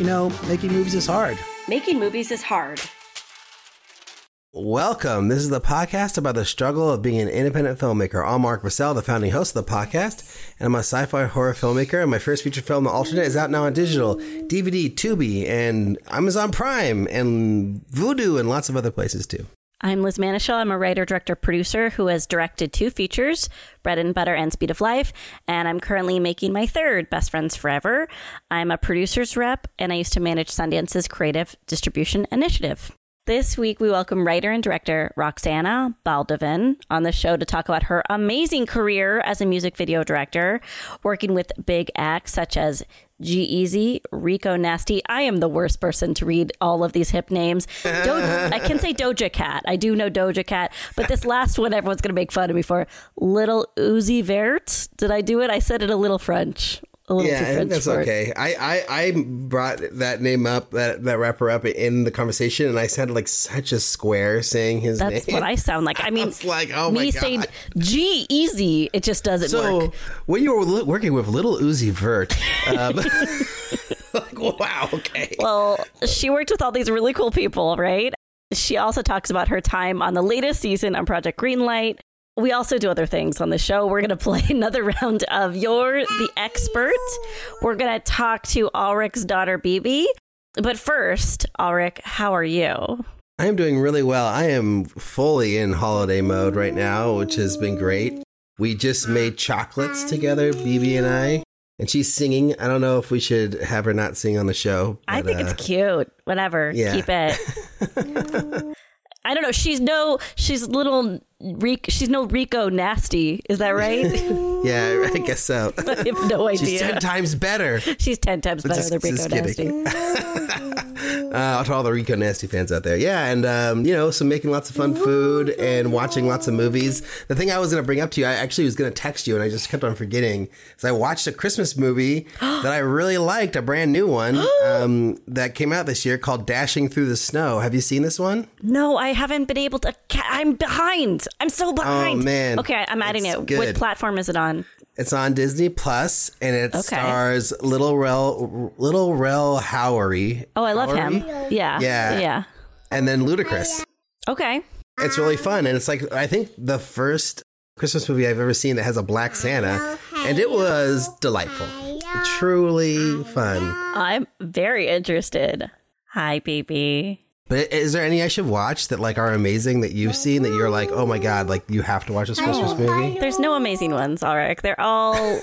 you know, making movies is hard. Making movies is hard. Welcome. This is the podcast about the struggle of being an independent filmmaker. I'm Alrik Bursell, the founding host of the podcast, and I'm a sci-fi horror filmmaker. And my first feature film, The Alternate, is out now on digital, DVD, Tubi, and Amazon Prime, and Vudu, and lots of other places too. I'm Liz Manashil. I'm a writer, director, producer who has directed two features, Bread and Butter and Speed of Life, and I'm currently making my third, Best Friends Forever. I'm a producer's rep, and I used to manage Sundance's creative distribution initiative. This week, we welcome writer and director Roxana Baldovin on the show to talk about her amazing career as a music video director, working with big acts such as G-Eazy, Rico Nasty. I am the worst person to read all of these hip names. I can say Doja Cat. I do know Doja Cat, but this last one, everyone's going to make fun of me for. Little Uzi Vert. Did I do it? I said it a little French a little yeah, too French that's okay. I, I I brought that name up, that that rapper up in the conversation, and I sounded like such a square saying his That's name. what I sound like. I mean, was like, oh my me God. saying G-Eazy, it just doesn't so work. when you were working with Little Uzi Vert, um, like wow, okay. Well, she worked with all these really cool people, right? She also talks about her time on the latest season on Project Greenlight. We also do other things on the show. We're going to play another round of You're the Expert. We're going to talk to Alrik's daughter, Bibi. But first, Alrik, how are you? I am doing really well. I am fully in holiday mode right now, which has been great. We just made chocolates together, BB and I, and she's singing. I don't know if we should have her not sing on the show. I think uh, it's cute. Whatever. yeah. Keep it. I don't know. She's no, she's little, Rico, she's no Rico nasty. Is that right? yeah, I guess so. I have no idea. She's ten times better. She's 10 times better Just- than Rico. Nasty. uh, to all the Rico Nasty fans out there. Yeah, and um, you know, so making lots of fun food and watching lots of movies. The thing I was going to bring up to you, I actually was going to text you, and I just kept on forgetting. Is I watched a Christmas movie that I really liked, a brand new one um, that came out this year called Dashing Through the Snow. Have you seen this one? No, I haven't been able to. ca- I'm behind. I'm so oh, behind. Oh, man. Okay, I'm adding It's it. good. What platform is it on? It's on Disney Plus, and it Okay. stars Little Rel Little Rel Howery. Oh, I love him. Yeah. Yeah. Yeah. and then Ludacris. Okay. It's really fun, and it's like I think the first Christmas movie I've ever seen that has a black Santa, and it was delightful, truly fun. I'm very interested. Hi, baby. But is there any I should watch that like are amazing that you've seen that you're like, oh my god, like you have to watch this Christmas movie? There's no amazing ones, Alrik. They're all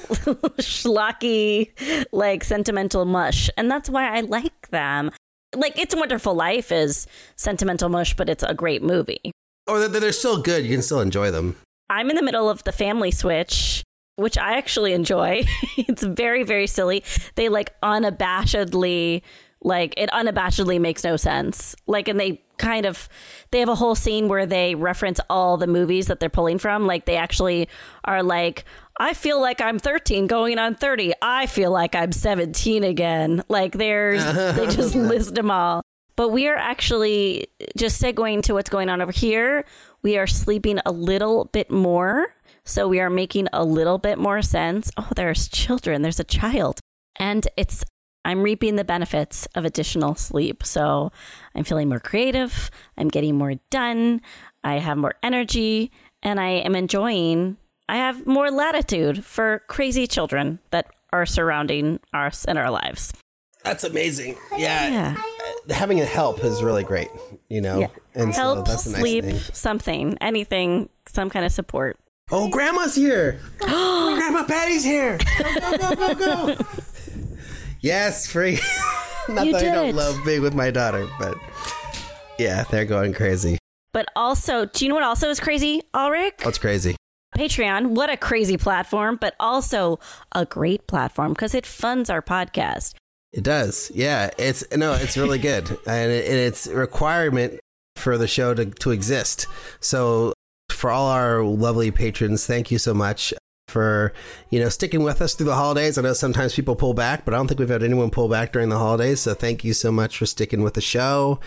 schlocky, like sentimental mush. And that's why I like them. Like, It's a Wonderful Life is sentimental mush, but it's a great movie. Or that they're still good, you can still enjoy them. I'm in the middle of the family switch, which I actually enjoy. it's very, very silly. They like unabashedly, like it unabashedly makes no sense. Like, and they kind of, they have a whole scene where they reference all the movies that they're pulling from. Like, they actually are like, I feel like I'm 13 going on 30. I feel like I'm 17 again. Like, there's, they just list them all. But we are actually just segueing to what's going on over here. We are sleeping a little bit more. So we are making a little bit more sense. Oh, there's children, there's a child. And it's, I'm reaping the benefits of additional sleep. So I'm feeling more creative. I'm getting more done. I have more energy and I am enjoying, I have more latitude for crazy children that are surrounding us in our lives. That's amazing. Yeah. Yeah. Uh, having a help is really great, you know. Yeah. And so Help, that's a nice sleep, thing. something, anything, some kind of support. Oh, grandma's here. Grandma Patty's here. Go, go, go, go, go. Yes, free. Not You that I don't love being with my daughter, but yeah, they're going crazy. But also, do you know what also is crazy, Alrik? What's crazy? Patreon, what a crazy platform, but also a great platform because it funds our podcast. It does. Yeah, it's no, it's really good, and, it, and it's a requirement for the show to to exist. So, for all our lovely patrons, thank you so much for you know sticking with us through the holidays. I know sometimes people pull back, but I don't think we've had anyone pull back during the holidays. So, thank you so much for sticking with the show.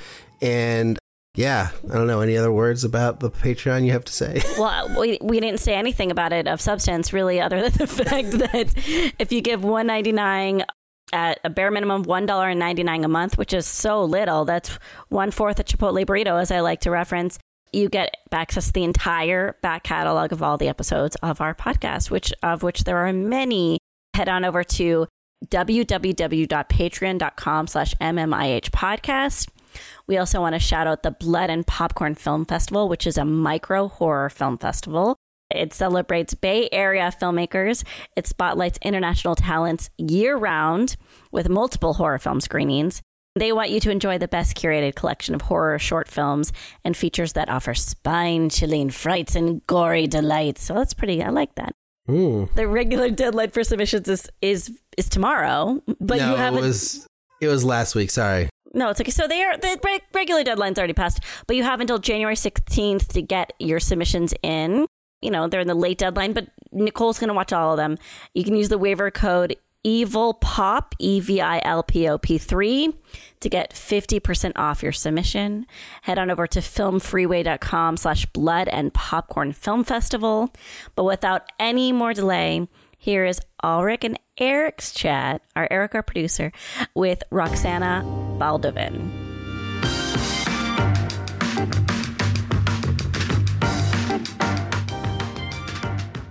And yeah, I don't know any other words about the Patreon you have to say. Well, we, we didn't say anything about it of substance, really, other than the fact that if you give one ninety nine at a bare minimum $1.99 a month, which is so little. That's one fourth a Chipotle burrito, as I like to reference. You get access to the entire back catalog of all the episodes of our podcast, which of which there are many. Head on over to www.patreon.com slash mmih podcast. We also want to shout out the Blood and Popcorn Film Festival, which is a micro horror film festival it celebrates Bay Area filmmakers. It spotlights international talents year round with multiple horror film screenings. They want you to enjoy the best curated collection of horror short films and features that offer spine chilling frights and gory delights. So that's pretty, I like that. Ooh. The regular deadline for submissions is is, is tomorrow, but no, you haven't. It was, it was last week. Sorry. No, it's okay. So they are the regular deadline's already passed, but you have until January 16th to get your submissions in you know, they're in the late deadline, but Nicole's going to watch all of them. You can use the waiver code evil pop e-v-i-l-p-o-p 3 to get 50% off your submission head on over to filmfreeway.com slash blood and popcorn film festival but without any more delay here is alrik and eric's chat our eric our producer with roxana baldovin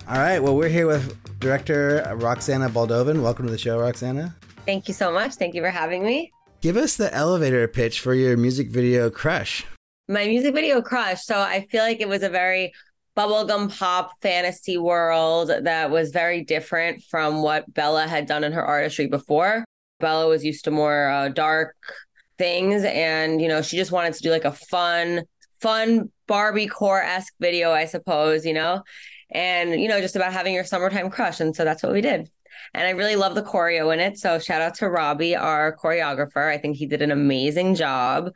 All right. Well, we're here with director Roxana Baldovin. Welcome to the show, Roxana. Thank you so much. Thank you for having me. Give us the elevator pitch for your music video Crush. My music video Crush. So I feel like it was a very bubblegum pop fantasy world that was very different from what Bella had done in her artistry before. Bella was used to more uh, dark things and you know she just wanted to do like a fun fun barbie core esque video i suppose you know and you know just about having your summertime crush and so that's what we did. And i really love the choreo in it so shout out to robbie our choreographer. I think he did an amazing job.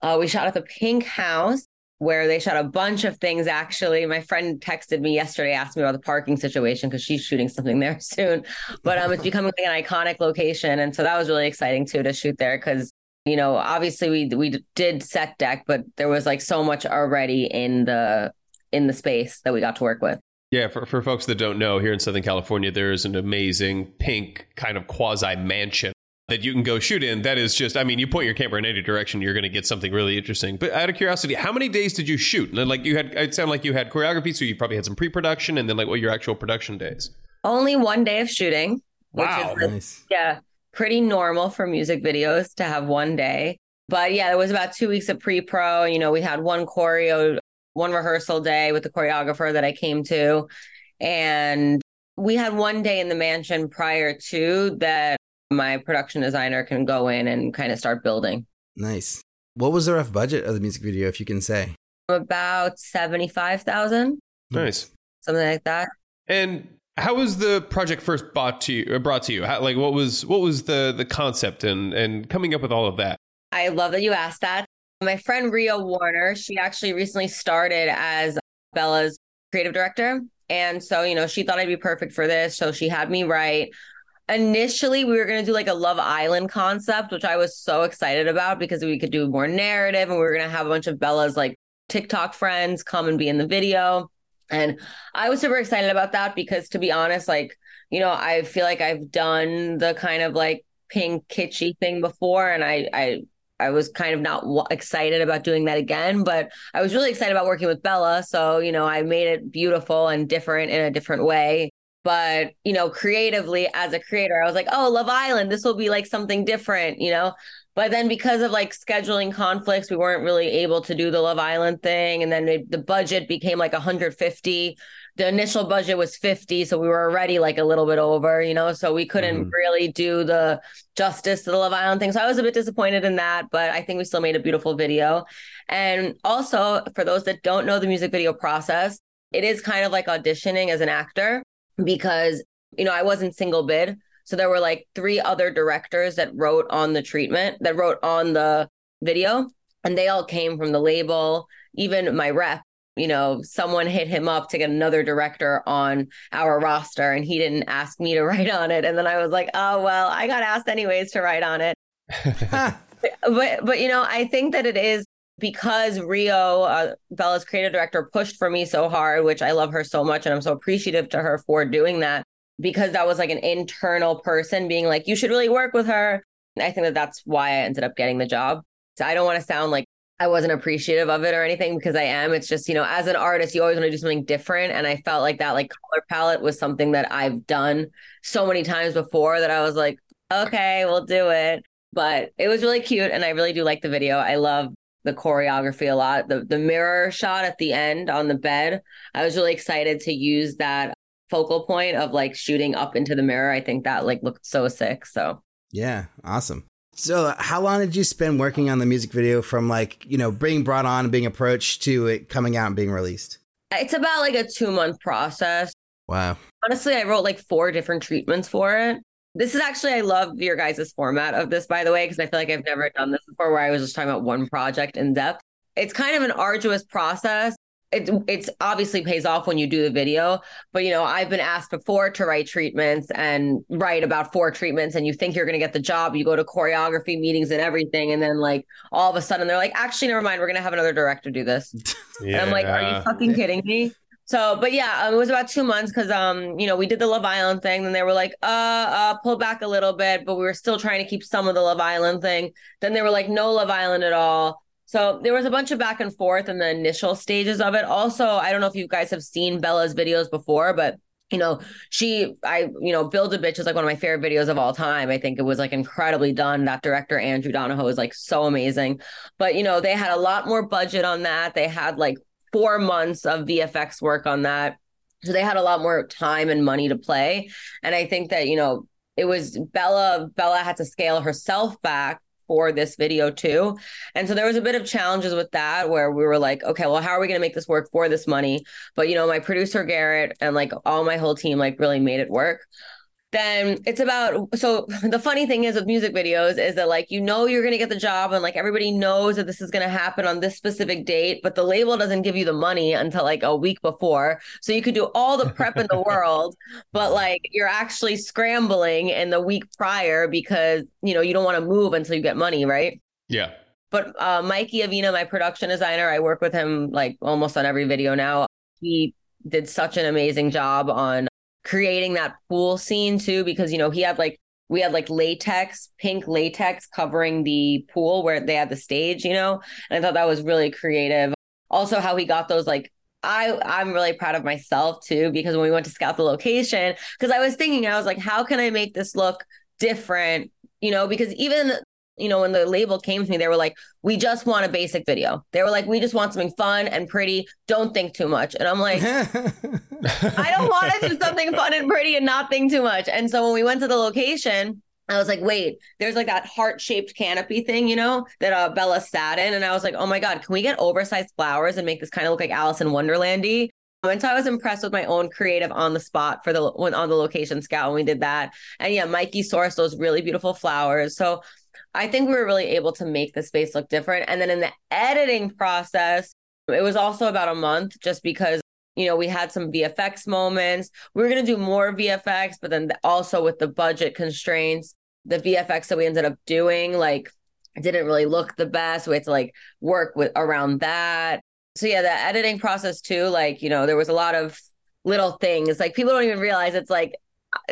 Uh, we shot at the pink house where they shot a bunch of things actually. My friend texted me yesterday asked me about the parking situation because she's shooting something there soon. But um, it's becoming like an iconic location and so that was really exciting too to shoot there because you know obviously we we did set dec but there was like so much already in the in the space that we got to work with. Yeah, for, for folks that don't know, here in Southern California, there is an amazing pink kind of quasi mansion that you can go shoot in. That is just, I mean, you point your camera in any direction, you're going to get something really interesting. But out of curiosity, how many days did you shoot? And like you had, it sounded like you had choreography, so you probably had some pre production and then like what your actual production days? Only one day of shooting. Wow. Is, nice. Yeah, pretty normal for music videos to have one day. But yeah, it was about two weeks of pre pro. You know, we had one choreo one rehearsal day with the choreographer that I came to. And we had one day in the mansion prior to that my production designer can go in and kind of start building. Nice. What was the rough budget of the music video, if you can say? About 75,000. Nice. Something like that. And how was the project first brought to you? Brought to you? How, like, what was what was the the concept and and coming up with all of that? I love that you asked that. My friend Rio Warner, she actually recently started as Bella's creative director. And so, you know, she thought I'd be perfect for this. So she had me write. Initially, we were going to do like a Love Island concept, which I was so excited about because we could do more narrative and we were going to have a bunch of Bella's like TikTok friends come and be in the video. And I was super excited about that because to be honest, like, you know, I feel like I've done the kind of like pink kitschy thing before and I I I was kind of not w- excited about doing that again, but I was really excited about working with Bella. So, you know, I made it beautiful and different in a different way. But, you know, creatively as a creator, I was like, oh, Love Island, this will be like something different, you know? But then because of like scheduling conflicts, we weren't really able to do the Love Island thing. And then the budget became like 150 the initial budget was 50 so we were already like a little bit over you know? So we couldn't mm-hmm. really do the justice to the love island thing. So i was a bit disappointed in that but i think we still made a beautiful video. And also for those that don't know the music video process it is kind of like auditioning as an actor because you know i wasn't single bid. So there were like three other directors that wrote on the treatment that wrote on the video and they all came from the label even my rep you know, someone hit him up to get another director on our roster and he didn't ask me to write on it. And then I was like, oh, well, I got asked anyways to write on it. but, but, you know, I think that it is because Rio, uh, Bella's creative director, pushed for me so hard, which I love her so much and I'm so appreciative to her for doing that. because that was like an internal person being like, you should really work with her. I think that that's why I ended up getting the job. So I don't want to sound like I wasn't appreciative of it or anything because I am. It's just, you know, as an artist, you always want to do something different. And I felt like that like color palette was something that I've done so many times before that I was like, okay, we'll do it. But it was really cute and I really do like the video. I love the choreography a lot. The the mirror shot at the end on the bed. I was really excited to use that focal point of like shooting up into the mirror. I think that like looked so sick. So yeah, awesome. So, how long did you spend working on the music video from like, you know, being brought on and being approached to it coming out and being released? It's about like a two month process. Wow. Honestly, I wrote like four different treatments for it. This is actually, I love your guys' format of this, by the way, because I feel like I've never done this before where I was just talking about one project in depth. It's kind of an arduous process it it's obviously pays off when you do the video but you know i've been asked before to write treatments and write about four treatments and you think you're going to get the job you go to choreography meetings and everything and then like all of a sudden they're like actually never mind we're going to have another director do this yeah. and i'm like are you fucking kidding me so, but yeah, um, it was about two months because, um, you know, we did the Love Island thing. Then they were like, uh, uh, pull back a little bit, but we were still trying to keep some of the Love Island thing. Then they were like, no Love Island at all. So there was a bunch of back and forth in the initial stages of it. Also, I don't know if you guys have seen Bella's videos before, but you know, she, I, you know, Build a Bitch is like one of my favorite videos of all time. I think it was like incredibly done. That director, Andrew Donahoe, is like so amazing. But, you know, they had a lot more budget on that. They had like four months of VFX work on that. So they had a lot more time and money to play. And I think that, you know, it was Bella, Bella had to scale herself back for this video too. And so there was a bit of challenges with that where we were like, okay, well, how are we going to make this work for this money? But you know, my producer Garrett and like all my whole team like really made it work then it's about so the funny thing is with music videos is that like you know you're going to get the job and like everybody knows that this is going to happen on this specific date but the label doesn't give you the money until like a week before. So you could do all the prep in the world but like you're actually scrambling in the week prior because you know you don't want to move until you get money right? Yeah. But uh, mikey avina my production designer i work with him like almost on every video now. He did such an amazing job on creating that pool scene too, because you know, he had like we had like latex, pink latex covering the pool where they had the stage, you know, and I thought that was really creative. Also, how he got those like I I'm really proud of myself too because when we went to scout the location, because I was thinking I was like, how can I make this look different? You know, because even you know, when the label came to me, they were like, we just want a basic video. They were like, we just want something fun and pretty. Don't think too much. And I'm like, I don't want to do something fun and pretty and not think too much. And so when we went to the location, I was like, wait, there's like that heart shaped canopy thing, you know, that uh, Bella sat in. And I was like, oh my God, can we get oversized flowers and make this kind of look like Alice in Wonderlandy? And so I was impressed with my own creative on the spot for the when on the location scout when we did that. And yeah, Mikey sourced those really beautiful flowers. So I think we were really able to make the space look different. And then in the editing process, it was also about a month just because you know we had some vfx moments. We were going to do more vfx but then also with the budget constraints the vfx that we ended up doing like didn't really look the best. We had to like work with around that. So yeah the editing process too like you know there was a lot of little things. Like people don't even realize it's like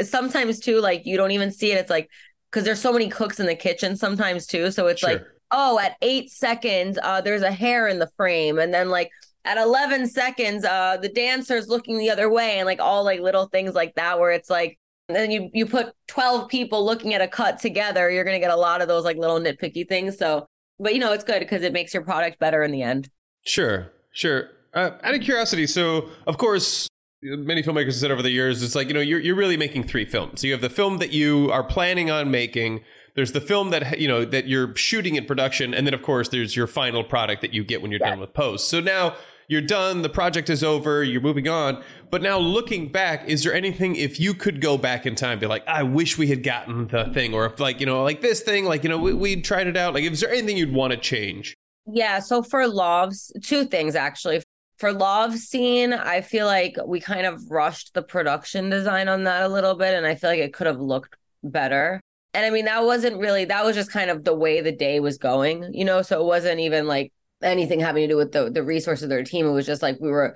sometimes too like you don't even see it. It's like because there's so many cooks in the kitchen sometimes too. So it's sure. like, oh, at eight seconds, uh, there's a hair in the frame, and then like at 11 seconds, uh, the dancer's looking the other way, and like all like little things like that, where it's like, then you you put 12 people looking at a cut together, you're gonna get a lot of those like little nitpicky things. So, but you know, it's good because it makes your product better in the end. Sure, sure. Uh, out of curiosity, so of course, many filmmakers have said over the years, it's like, you know, you're, you're really making three films. So you have the film that you are planning on making. There's the film that, you know, that you're shooting in production. And then, of course, there's your final product that you get when you're yeah. done with post. So now you're done. The project is over. You're moving on. But now looking back, is there anything, if you could go back in time, be like, I wish we had gotten the thing, or if like, you know, like this thing, like, you know, we, we tried it out. Like, is there anything you'd want to change? Yeah. So for Loves, two things actually for Love Scene, I feel like we kind of rushed the production design on that a little bit, and I feel like it could have looked better. And I mean, that wasn't really, that was just kind of the way the day was going, you know? So it wasn't even like anything having to do with the, the resources of their team. It was just like we were,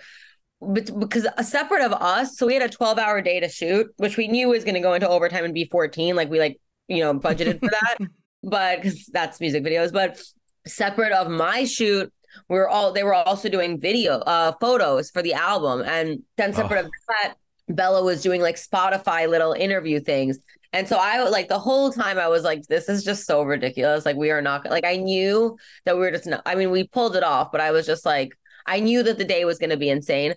but because a separate of us, so we had a 12 hour day to shoot, which we knew was going to go into overtime and be 14. Like we like, you know, budgeted for that, but because that's music videos. But separate of my shoot, we were all, they were also doing video, uh, photos for the album. And then separate oh. of that, Bella was doing like Spotify little interview things. And so I like the whole time I was like, this is just so ridiculous. Like we are not like I knew that we were just not, I mean, we pulled it off, but I was just like, I knew that the day was going to be insane.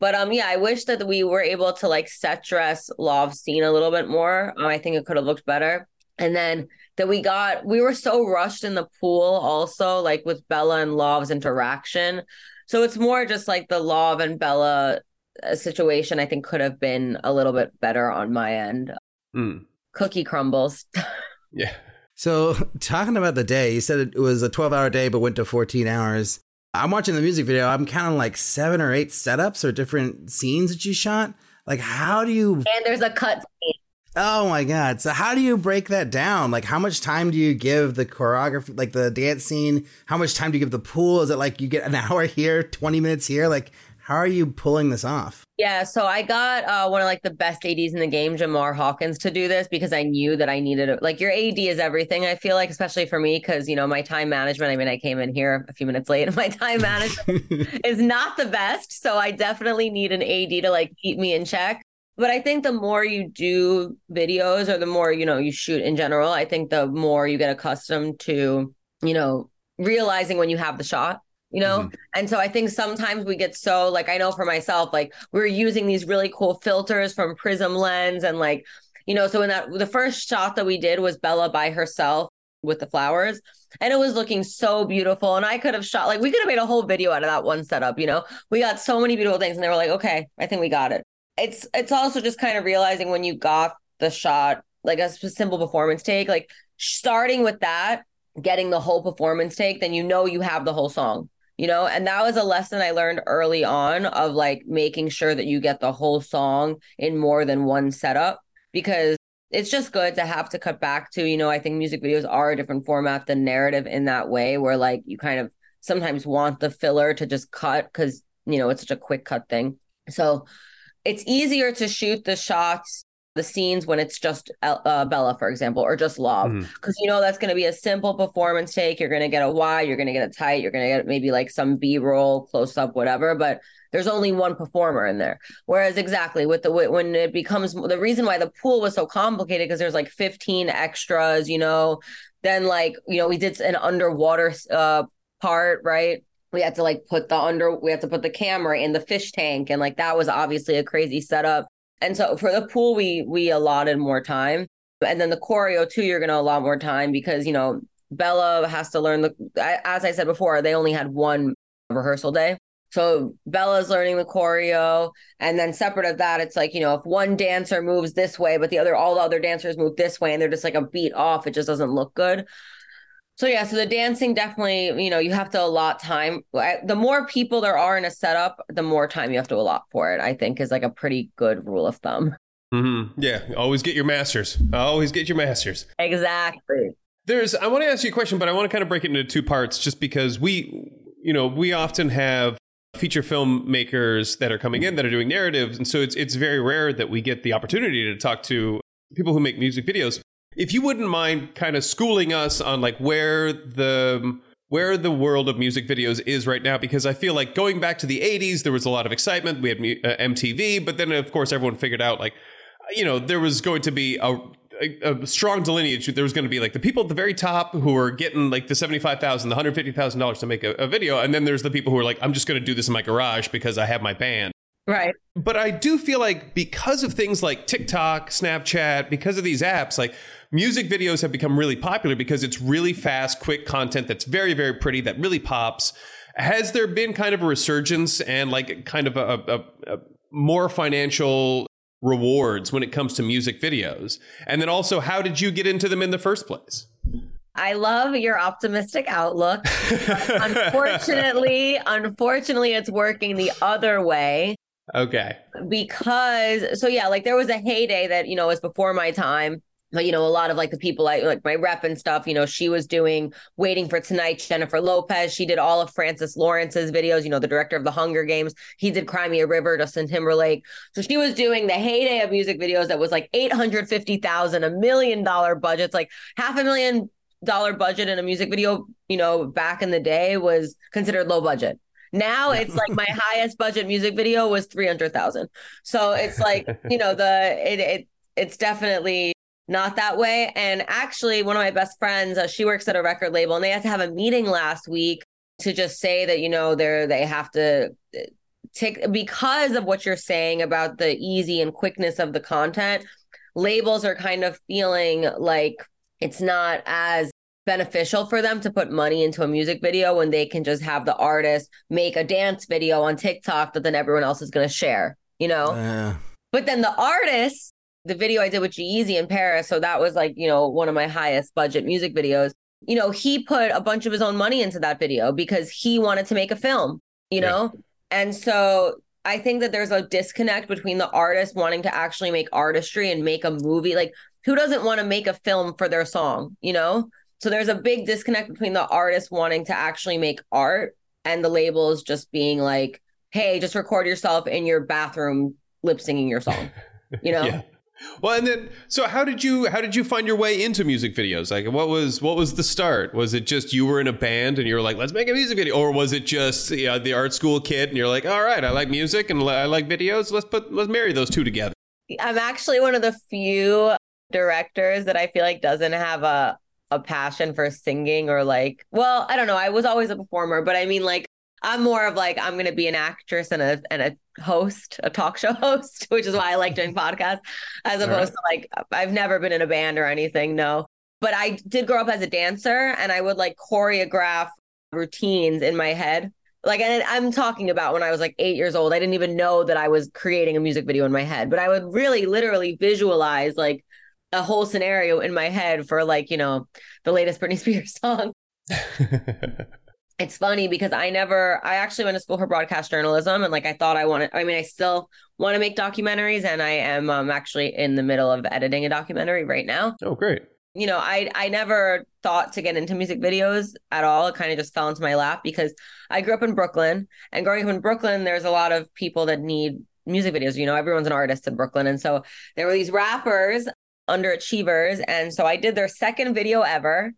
But um, yeah, I wish that we were able to like set dress love scene a little bit more. Um, I think it could have looked better. And then that we got, we were so rushed in the pool also, like with Bella and Love's interaction. So it's more just like the Love and Bella uh, situation. I think could have been a little bit better on my end. Mm. Cookie crumbles. yeah. So talking about the day, you said it was a 12 hour day, but went to 14 hours. I'm watching the music video. I'm counting like seven or eight setups or different scenes that you shot. Like, how do you? And there's a cut scene. Oh my god! So how do you break that down? Like, how much time do you give the choreography, like the dance scene? How much time do you give the pool? Is it like you get an hour here, twenty minutes here? Like, how are you pulling this off? Yeah, so I got uh, one of like the best ADs in the game, Jamar Hawkins, to do this because I knew that I needed it. Like your AD is everything. I feel like, especially for me, because you know my time management. I mean, I came in here a few minutes late, and my time management is not the best. So I definitely need an AD to like keep me in check. But I think the more you do videos, or the more you know you shoot in general, I think the more you get accustomed to you know realizing when you have the shot you know? Mm-hmm. And so I think sometimes we get so like I know for myself, like we're using these really cool filters from Prism Lens and like, you know, so in that the first shot that we did was Bella by herself with the flowers and it was looking so beautiful and i could have shot like we could have made a whole video out of that one setup you know we got so many beautiful things and they were like okay i think we got it it's it's also just kind of realizing when you got the shot like a simple performance take like starting with that getting the whole performance take then you know you have the whole song you know? And that was a lesson i learned early on of like making sure that you get the whole song in more than one setup because it's just good to have to cut back to you know i think music videos are a different format than narrative in that way where like you kind of sometimes want the filler to just cut because you know it's such a quick cut thing. So it's easier to shoot the shots the scenes when it's just uh, Bella, for example, or just Love, because mm. you know that's going to be a simple performance take. You're going to get a wide, you're going to get a tight, you're going to get maybe like some B roll, close up, whatever. But there's only one performer in there. Whereas exactly with the when it becomes the reason why the pool was so complicated because there's like 15 extras, you know. Then like you know we did an underwater uh, part, right? We had to like put the under, we had to put the camera in the fish tank, and like that was obviously a crazy setup and so for the pool, we we allotted more time. And then the choreo too, you're gonna allot more time because you know Bella has to learn the. As I said before, they only had one rehearsal day, so Bella's learning the choreo, and then separate of that, it's like you know if one dancer moves this way, but the other all the other dancers move this way, and they're just like a beat off, it just doesn't look good. So yeah, so the dancing definitely, you know, you have to allot time. The more people there are in a setup, the more time you have to allot for it. I think is like a pretty good rule of thumb. Mm-hmm. Yeah, always get your masters. Always get your masters. Exactly. There's. I want to ask you a question, but I want to kind of break it into two parts, just because we, you know, we often have feature filmmakers that are coming in that are doing narratives, and so it's it's very rare that we get the opportunity to talk to people who make music videos. If you wouldn't mind kind of schooling us on like where the where the world of music videos is right now because I feel like going back to the 80s there was a lot of excitement we had uh, MTV but then of course everyone figured out like you know there was going to be a a, a strong delineation. There was going to be like the people at the very top who are getting like the seventy five thousand, the hundred fifty thousand dollars to make a, a, video, and then there's the people who are like, I'm just going to do this in my garage because I have my band. Right. But I do feel like because of things like TikTok, Snapchat, because of these apps, like music videos have become really popular because it's really fast, quick content that's very, very pretty, that really pops. Has there been kind of a resurgence and like kind of a, a, a more financial rewards when it comes to music videos? And then also, how did you get into them in the first place? I love your optimistic outlook. unfortunately, unfortunately, it's working the other way. Okay. Because so yeah, like there was a heyday that, you know, was before my time you know, a lot of like the people I like my rep and stuff, you know, she was doing Waiting for Tonight, Jennifer Lopez. She did all of Francis Lawrence's videos, you know, the director of the Hunger Games. He did Cry Me a River, Justin Timberlake. So she was doing the heyday of music videos that was like 850,000, a million dollar budgets, like half a million dollar budget in a music video, you know, back in the day was considered low budget. Now it's like my highest budget music video was 300,000. So it's like, you know, the it, it it's definitely not that way. And actually, one of my best friends, uh, she works at a record label, and they had to have a meeting last week to just say that you know they're they have to uh, take because of what you're saying about the easy and quickness of the content. Labels are kind of feeling like it's not as beneficial for them to put money into a music video when they can just have the artist make a dance video on TikTok that then everyone else is going to share, you know? Uh. But then the artist the video I did with G-Eazy in Paris. So that was like, you know, one of my highest budget music videos. You know, he put a bunch of his own money into that video because he wanted to make a film, you yeah. know? And so I think that there's a disconnect between the artist wanting to actually make artistry and make a movie. Like, who doesn't want to make a film for their song, you know? So there's a big disconnect between the artist wanting to actually make art and the labels just being like, hey, just record yourself in your bathroom lip singing your song, you know? yeah. Well, and then so how did you how did you find your way into music videos? Like, what was what was the start? Was it just you were in a band and you were like, let's make a music video, or was it just yeah, the art school kid and you're like, all right, I like music and I like videos. Let's put let's marry those two together. I'm actually one of the few directors that I feel like doesn't have a a passion for singing or like well i don't know i was always a performer but i mean like I'm more of like I'm going to be an actress and a and a host, a talk show host, which is why I like doing podcasts, as opposed right. to like I've never been in a band or anything. No, but I did grow up as a dancer, and I would like choreograph routines in my head. Like, and I'm talking about when I was like eight years old. I didn't even know that I was creating a music video in my head, but I would really, literally visualize like a whole scenario in my head for like you know the latest Britney Spears song. It's funny because I never, I actually went to school for broadcast journalism and like I thought I wanted, I mean, I still want to make documentaries and I am um, actually in the middle of editing a documentary right now. Oh, great. You know, I I never thought to get into music videos at all. It kind of just fell into my lap because I grew up in Brooklyn and growing up in Brooklyn, there's a lot of people that need music videos. You know, everyone's an artist in Brooklyn. And so there were these rappers underachievers. And so I did their second video ever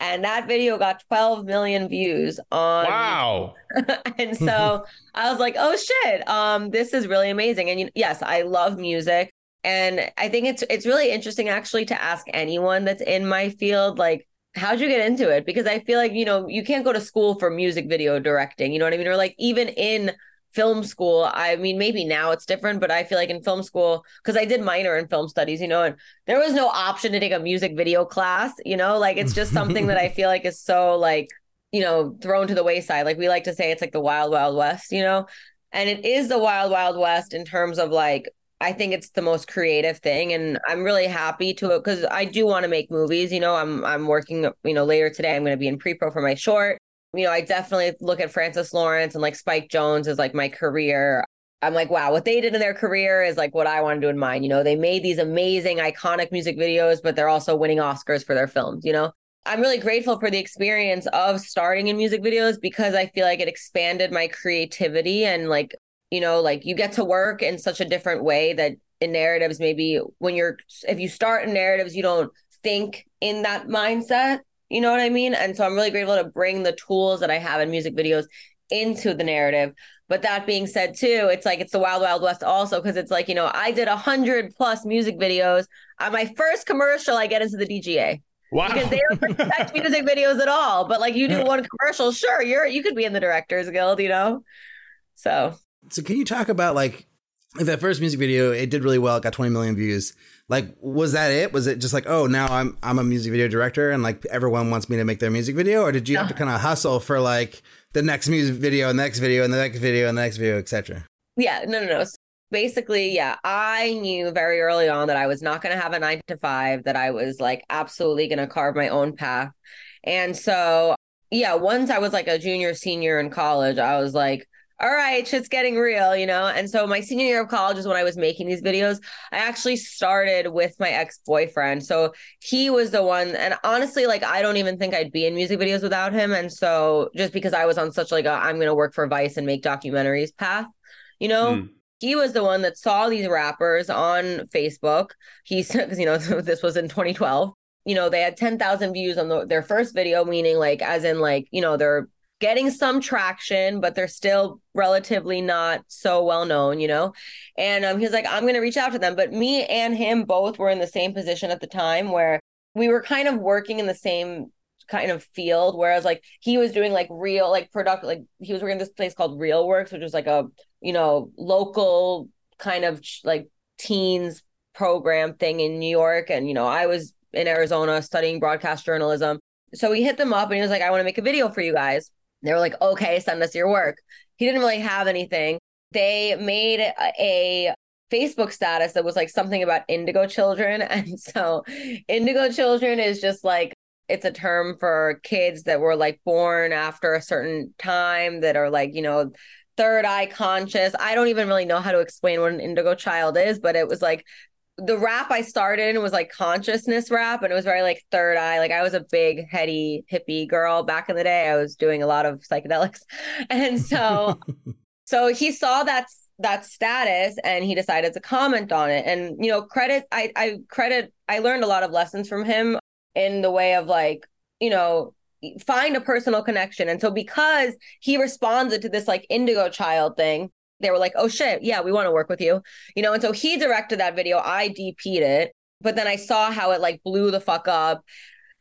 and that video got 12 million views on wow. And so i was like oh shit um this is really amazing. And yes i love music. And i think it's it's really interesting actually to ask anyone that's in my field like how'd you get into it? Because i feel like you know you can't go to school for music video directing you know what i mean? Or like even in film school i mean maybe now it's different but i feel like in film school because i did minor in film studies you know and there was no option to take a music video class you know like it's just something that i feel like is so like you know thrown to the wayside like we like to say it's like the wild wild west you know and it is the wild wild west in terms of like I think it's the most creative thing and I'm really happy to because I do want to make movies. You know, I'm I'm working, you know, later today I'm gonna be in pre-pro for my short you know, I definitely look at Francis Lawrence and like Spike Jonze as like my career. I'm like, wow, what they did in their career is like what I want to do in mine. You know, they made these amazing, iconic music videos, but they're also winning Oscars for their films, you know? I'm really grateful for the experience of starting in music videos because I feel like it expanded my creativity and like, you know, like you get to work in such a different way that in narratives, maybe when you're, if you start in narratives, you don't think in that mindset you know what I mean? And so I'm really grateful to bring the tools that I have in music videos into the narrative. But that being said, too, it's like it's the wild, wild west also because it's like, you know, I did a hundred plus music videos. On my first commercial, I get into the DGA. Wow. Because they don't protect music videos at all. But like you do one commercial, sure, you're you could be in the Directors Guild, you know? So So can you talk about like like that first music video, it did really well, it got 20 million views. Like, was that it? Was it just like, oh, now I'm I'm a music video director and like everyone wants me to make their music video, or did you have to kind of hustle for like the next music video, and the next video, and the next video, and the next video, etc. Yeah, no, no, no. So basically, yeah, I knew very early on that I was not going to have a nine to five. That I was like absolutely going to carve my own path, and so yeah, once I was like a junior, senior in college, I was like, all right, shit's getting real, you know? And so my senior year of college is when I was making these videos. I actually started with my ex-boyfriend. So he was the one and honestly like I don't even think I'd be in music videos without him and so just because I was on such like a I'm going to work for Vice and make documentaries path, you know? Mm. He was the one that saw these rappers on Facebook. He said, because, you know, this was in 2012 you know they had 10,000 views on the, their first video meaning like as in like you know they're getting some traction, but they're still relatively not so well known, you know? And um, he was like, I'm going to reach out to them. But me and him both were in the same position at the time where we were kind of working in the same kind of field. Whereas like he was doing like real, like product, like he was working in this place called Reel Works, which was like a, you know, local kind of like teens program thing in New York. And, you know, I was in Arizona studying broadcast journalism. So we hit them up and he was like, I want to make a video for you guys. They were like, okay, send us your work. He didn't really have anything. They made a, Facebook status that was like something about indigo children. And so indigo children is just like, it's a term for kids that were like born after a certain time that are like, you know, third eye conscious. I don't even really know how to explain what an indigo child is, but it was like the rap I started in was like consciousness rap and it was very like third eye. Like I was a big heady hippie girl back in the day. I was doing a lot of psychedelics. And so so he saw that that status and he decided to comment on it. And you know, credit I I credit I learned a lot of lessons from him in the way of like, you know, find a personal connection. And so because he responded to this like indigo child thing, they were like, oh shit, yeah, we want to work with you. You know, and so he directed that video. I DP'd it, but then I saw how it like blew the fuck up.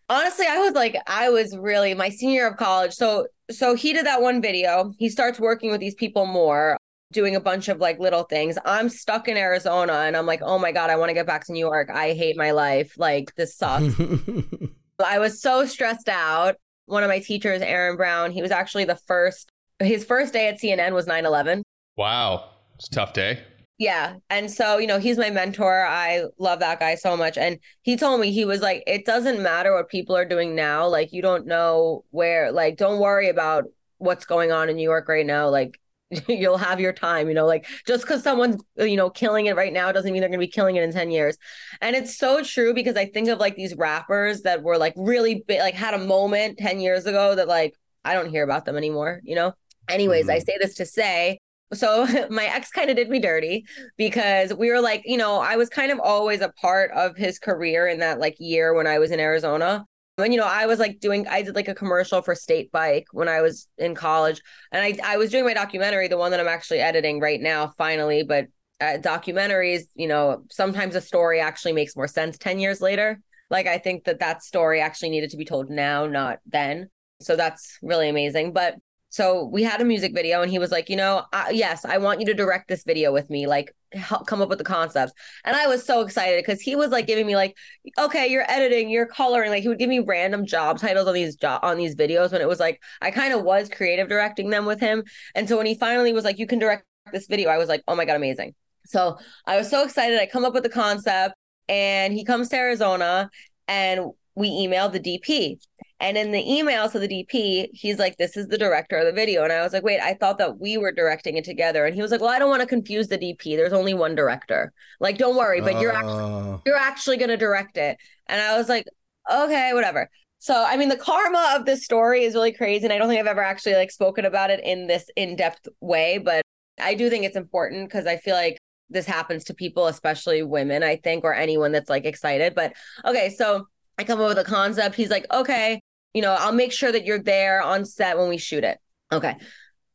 Honestly, I was like, I was really my senior of college. So so he did that one video. He starts working with these people more, doing a bunch of like little things. I'm stuck in Arizona and I'm like, oh my God, I want to get back to New York. I hate my life. Like this sucks. I was so stressed out. One of my teachers, Aaron Brown, he was actually the first, his first day at CNN was 9 11. Wow. It's a tough day. Yeah. And so, you know, he's my mentor. I love that guy so much. And he told me, he was like, it doesn't matter what people are doing now. Like, you don't know where, like, don't worry about what's going on in New York right now. Like, you'll have your time, you know, like just because someone's, you know, killing it right now doesn't mean they're going to be killing it in 10 years. And it's so true because I think of like these rappers that were like really big, like had a moment 10 years ago that like I don't hear about them anymore, you know? Anyways, mm-hmm. I say this to say so my ex kind of did me dirty because we were like, you know, I was kind of always a part of his career in that like year when I was in Arizona. And you know, I was like doing I did like a commercial for State Bike when I was in college. And I I was doing my documentary, the one that I'm actually editing right now finally, but uh, documentaries, you know, sometimes a story actually makes more sense 10 years later. Like I think that that story actually needed to be told now, not then. So that's really amazing. But so we had a music video and he was like you know yes i want you to direct this video with me like help come up with the concepts. And i was so excited because he was like giving me like okay you're editing you're coloring like he would give me random job titles on these job on these videos when it was like i kind of was creative directing them with him. And so when he finally was like you can direct this video i was like oh my god amazing. So i was so excited. I come up with the concept and he comes to arizona and we emailed the dp and in the email to the DP, he's like, This is the director of the video. And I was like, Wait, I thought that we were directing it together. And he was like, Well, I don't want to confuse the DP. There's only one director. Like, don't worry, but you're actually oh. you're actually gonna direct it. And I was like, Okay, whatever. So I mean the karma of this story is really crazy. And I don't think I've ever actually like spoken about it in this in-depth way, but I do think it's important because I feel like this happens to people, especially women, I think, or anyone that's like excited. But okay, so I come up with a concept. He's like, okay, you know, I'll make sure that you're there on set when we shoot it. Okay.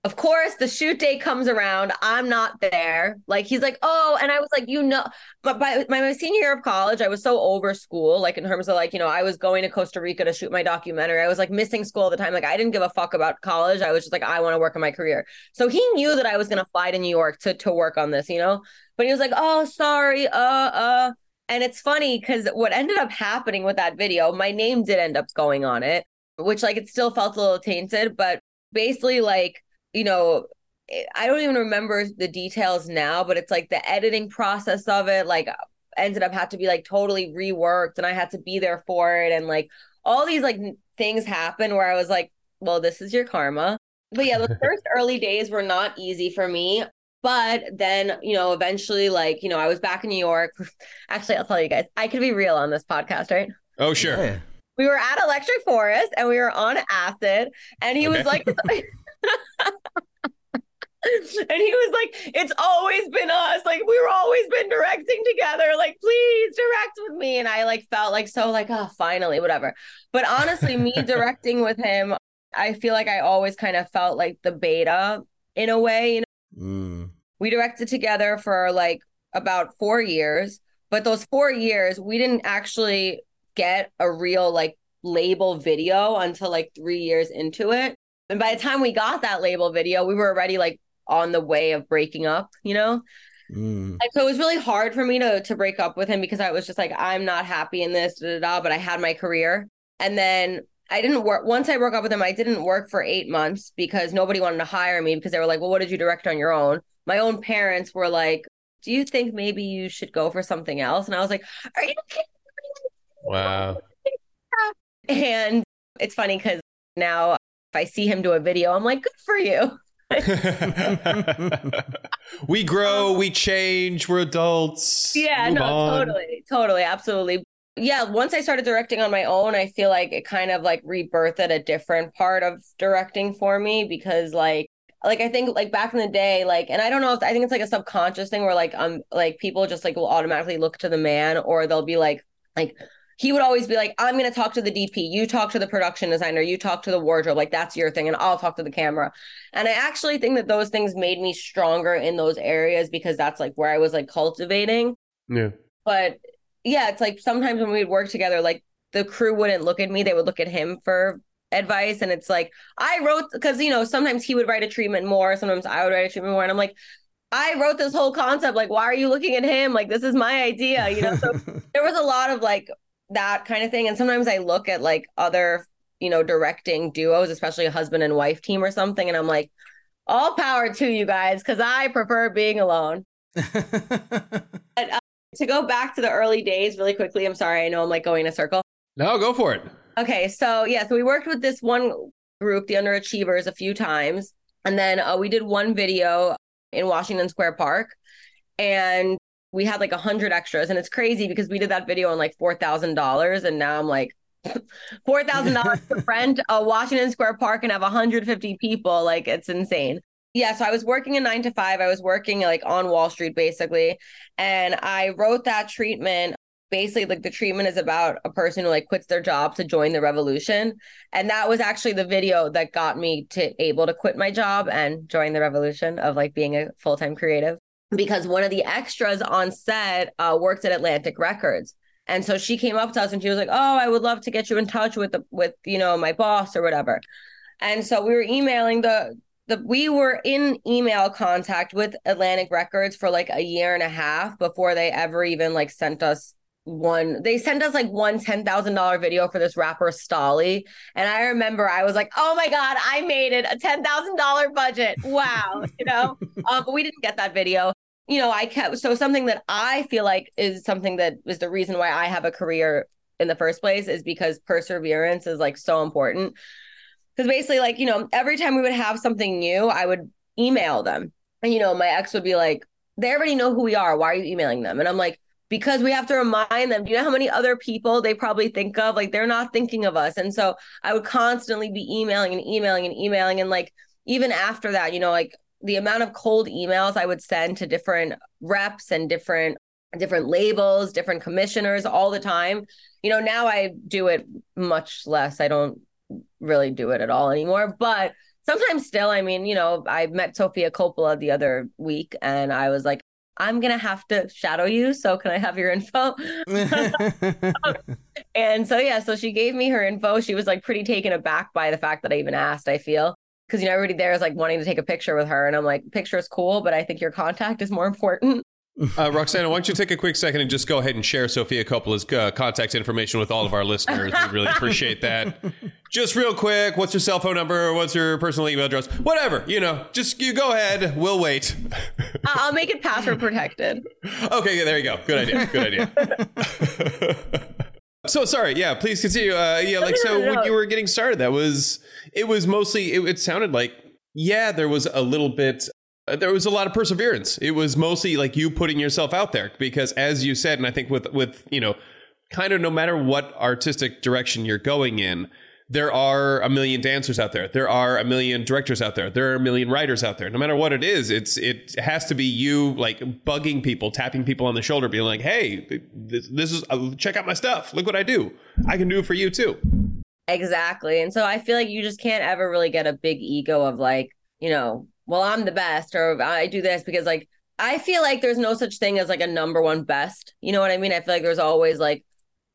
Of course, the shoot day comes around. I'm not there. Like he's like, oh, and I was like, you know, but by my, my senior year of college, I was so over school, like in terms of like, you know, I was going to Costa Rica to shoot my documentary. I was like missing school all the time. Like I didn't give a fuck about college. I was just like, I want to work on my career. So he knew that I was gonna fly to New York to to work on this, you know. But he was like, oh, sorry, uh, uh. And it's funny because what ended up happening with that video, my name did end up going on it which like it still felt a little tainted, but basically like, you know, eh, I don't even remember the details now, but it's like the editing process of it, like ended up had to be like totally reworked and I had to be there for it. And like all these like things happen where I was like, well, this is your karma. but yeah, the first early days were not easy for me. But then, you know, eventually, like, you know, I was back in New York. Actually, I'll tell you guys, I could be real on this podcast, right? Oh, sure. Yeah. We were at Electric Forest and we were on acid, and he was like, and he was like, "It's always been us. Like we've always been directing together. Like please direct with me." And I like felt like so like, oh, finally, whatever. But honestly, me directing with him, I feel like I always kind of felt like the beta in a way. You know, Mm. We directed together for like about four years, but those four years we didn't actually get a real like label video until like three years into it. And by the time we got that label video, we were already like on the way of breaking up, you know? Mm. So it was really hard for me to to break up with him because I was just like, I'm not happy in this, da, da, da, but I had my career. And then I didn't work once I broke up with him, I didn't work for eight months because nobody wanted to hire me because they were like, Well, what did you direct on your own? My own parents were like, Do you think maybe you should go for something else? And I was like, Are you kidding me? Wow. And it's funny because now if I see him do a video, I'm like, Good for you. we grow, um, we change, we're adults. Yeah, no, on. totally, totally, absolutely. Yeah, once I started directing on my own, I feel like it kind of like rebirthed a different part of directing for me because like like I think like back in the day, like and I don't know if I think it's like a subconscious thing where like um like people just like will automatically look to the man or they'll be like like he would always be like, I'm gonna talk to the DP, you talk to the production designer, you talk to the wardrobe, like that's your thing, and I'll talk to the camera. And I actually think that those things made me stronger in those areas because that's like where I was like cultivating. Yeah. but yeah, it's like sometimes when we'd work together, like the crew wouldn't look at me, they would look at him for advice. And it's like, I wrote, because, you know, sometimes he would write a treatment more, sometimes I would write a treatment more. And I'm like, I wrote this whole concept. Like, why are you looking at him? Like, this is my idea, you know? So there was a lot of like that kind of thing. And sometimes I look at like other, you know, directing duos, especially a husband and wife team or something. And I'm like, all power to you guys, because I prefer being alone. but uh, To go back to the early days really quickly, I'm sorry, I know I'm like going in a circle. No, go for it. Okay, so yeah, so we worked with this one group, the Underachievers, a few times, and then uh, we did one video in Washington Square Park, and we had like a hundred extras, and it's crazy because we did that video on like four thousand dollars, and now I'm like. Four thousand dollars to rent a Washington Square Park and have 150 people, like it's insane. Yeah, so I was working a nine to five. I was working like on Wall Street basically, and I wrote that treatment basically like the treatment is about a person who like quits their job to join the revolution. And that was actually the video that got me to able to quit my job and join the revolution of like being a full-time creative. Because one of the extras on set uh, worked at atlantic records. And so she came up to us and she was like oh i would love to get you in touch with the with you know my boss or whatever. And so we were emailing the the we were in email contact with Atlantic Records for like a year and a half before they ever even like sent us one they sent us like one ten thousand dollar video for this rapper Stalley. And I remember I was like, oh my God, I made it a ten thousand dollar budget. Wow, you know? um, but we didn't get that video. You know, I kept so something that I feel like is something that is the reason why I have a career in the first place is because perseverance is like so important because basically like you know every time we would have something new i would email them and you know my ex would be like they already know who we are why are you emailing them and i'm like because we have to remind them. Do you know how many other people they probably think of? Like they're not thinking of us. And so i would constantly be emailing and emailing and emailing. And like even after that you know like the amount of cold emails i would send to different reps and different different labels different commissioners all the time you know now i do it much less. I don't really do it at all anymore. But sometimes still, I mean, you know, I met Sofia Coppola the other week and I was like, I'm gonna have to shadow you. So can I have your info? and so yeah, so she gave me her info. She was like pretty taken aback by the fact that I even asked, I feel. Because you know, everybody there is like wanting to take a picture with her. And I'm like, picture is cool, but I think your contact is more important. Uh, Roxana, why don't you take a quick second and just go ahead and share Sofia Coppola's uh, contact information with all of our listeners? We really appreciate that. Just real quick, what's your cell phone number? What's your personal email address? Whatever, you know, just you go ahead. We'll wait. I'll make it password protected. okay, yeah, there you go. Good idea. Good idea. so sorry. Yeah, please continue. Uh, yeah, like so when you were getting started, that was it was mostly it, it sounded like yeah, there was a little bit there was a lot of perseverance. It was mostly like you putting yourself out there because as you said and I think with with, you know, kind of no matter what artistic direction you're going in, there are a million dancers out there. There are a million directors out there. There are a million writers out there. No matter what it is, it's it has to be you like bugging people, tapping people on the shoulder, being like, "Hey, this, this is uh, check out my stuff. Look what I do. I can do it for you too." Exactly. And so I feel like you just can't ever really get a big ego of like, you know, well, I'm the best or I do this because like I feel like there's no such thing as like a number one best. You know what I mean? I feel like there's always like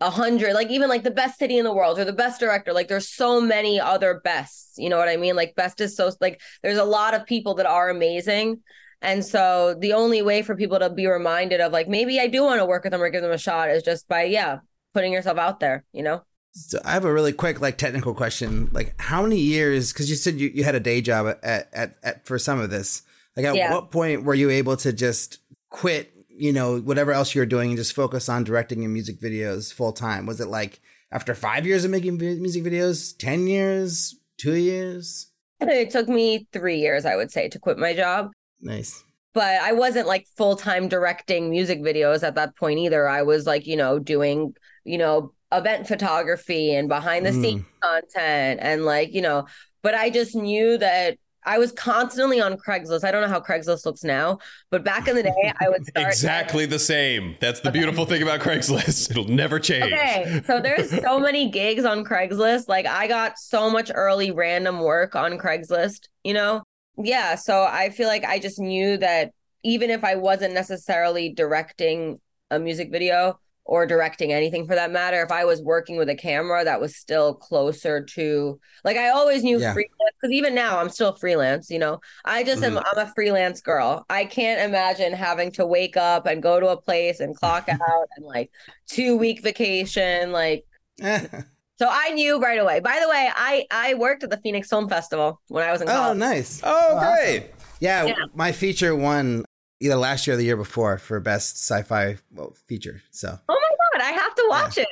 a hundred, like even like the best city in the world or the best director. Like there's so many other bests. You know what I mean? Like best is so like there's a lot of people that are amazing. And so the only way for people to be reminded of like maybe I do want to work with them or give them a shot is just by yeah, putting yourself out there, you know? So I have a really quick, like, technical question. Like, how many years? Because you said you, you had a day job at, at, at for some of this. Like, at Yeah. what point were you able to just quit? You know, whatever else you were doing, and just focus on directing your music videos full time. Was it like after five years of making music videos, ten years, two years? It took me three years, I would say, to quit my job. Nice. but I wasn't like full time directing music videos at that point either. I was like, you know, doing, you know, event photography and behind the scenes mm. content and like, you know, but I just knew that I was constantly on Craigslist. I don't know how Craigslist looks now, but back in the day, I would start Exactly the same. That's the beautiful thing about Craigslist. It'll never change. Okay, so there's so many gigs on Craigslist. Like I got so much early random work on Craigslist, you know? Yeah, so I feel like I just knew that even if I wasn't necessarily directing a music video or directing anything for that matter, if I was working with a camera, that was still closer to like I always knew Yeah. freelance because even now I'm still freelance, you know. I just am mm-hmm. I'm a freelance girl. I can't imagine having to wake up and go to a place and clock out and like two week vacation like so I knew right away. By the way, I I worked at the Phoenix Film Festival when I was in oh, college. oh, nice. Oh, Awesome. great. Yeah, Yeah. my feature won either last year or the year before for best sci-fi well, feature. So Oh my god, I have to watch it.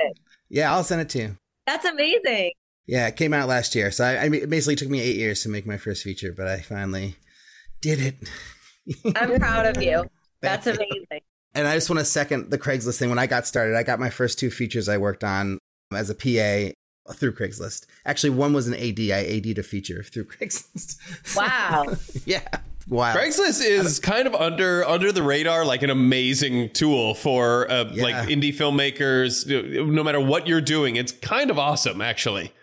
yeah, I'll send it to you. That's amazing. Yeah, it came out last year. So I, I it basically took me eight years to make my first feature, but I finally did it. I'm proud of you. That's you. amazing. And I just want to second the Craigslist thing. When I got started, I got my first two features I worked on as a PA through Craigslist. Actually, one was an AD. I AD'd a feature through Craigslist. Wow. yeah. Wow. Craigslist is kind of under under the radar, like an amazing tool for uh, Yeah. like indie filmmakers. No matter what you're doing, it's kind of awesome, actually.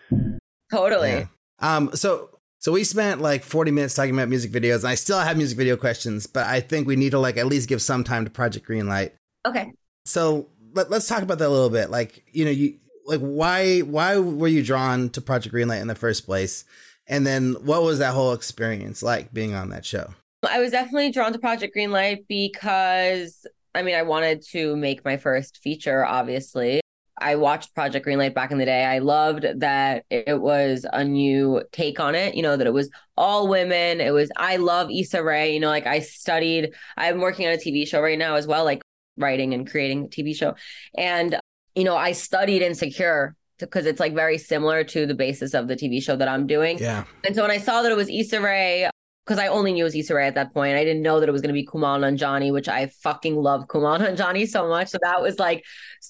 Totally. Yeah. Um, so so we spent like 40 minutes talking about music videos, and I still have music video questions, but I think we need to like at least give some time to Project Greenlight. Okay. So let, let's talk about that a little bit. Like, you know, you like why why were you drawn to Project Greenlight in the first place? And then what was that whole experience like being on that show? I was definitely drawn to Project Greenlight because I mean I wanted to make my first feature, obviously. I watched Project Greenlight back in the day. I loved that it was a new take on it, you know, that it was all women. It was I love Issa Rae, you know, like I studied, I'm working on a TV show right now as well, like writing and creating a TV show. And you know, I studied Insecure because it's like very similar to the basis of the TV show that I'm doing. Yeah. And so when I saw that it was Issa Rae, because I only knew it was Issa Rae at that point, I didn't know that it was going to be Kumail Nanjiani, which I fucking love Kumail Nanjiani so much. So that was like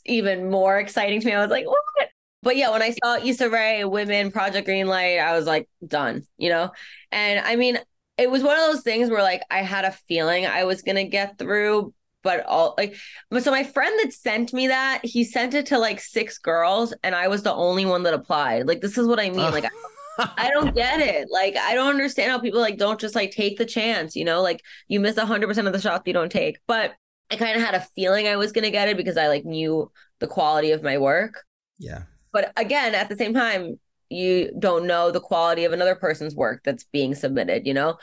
even more exciting to me. I was like, what? But yeah, when I saw Issa Rae, Women, Project Greenlight, I was like, done, you know? And I mean, it was one of those things where like I had a feeling I was going to get through, but all like, so my friend that sent me that, he sent it to like six girls and I was the only one that applied. Like, this is what I mean. Like, I don't get it. Like, I don't understand how people like don't just like take the chance, you know? Like, you miss 100% of the shots you don't take. But I kind of had a feeling I was going to get it because I like knew the quality of my work. Yeah. But again, at the same time, you don't know the quality of another person's work that's being submitted, you know?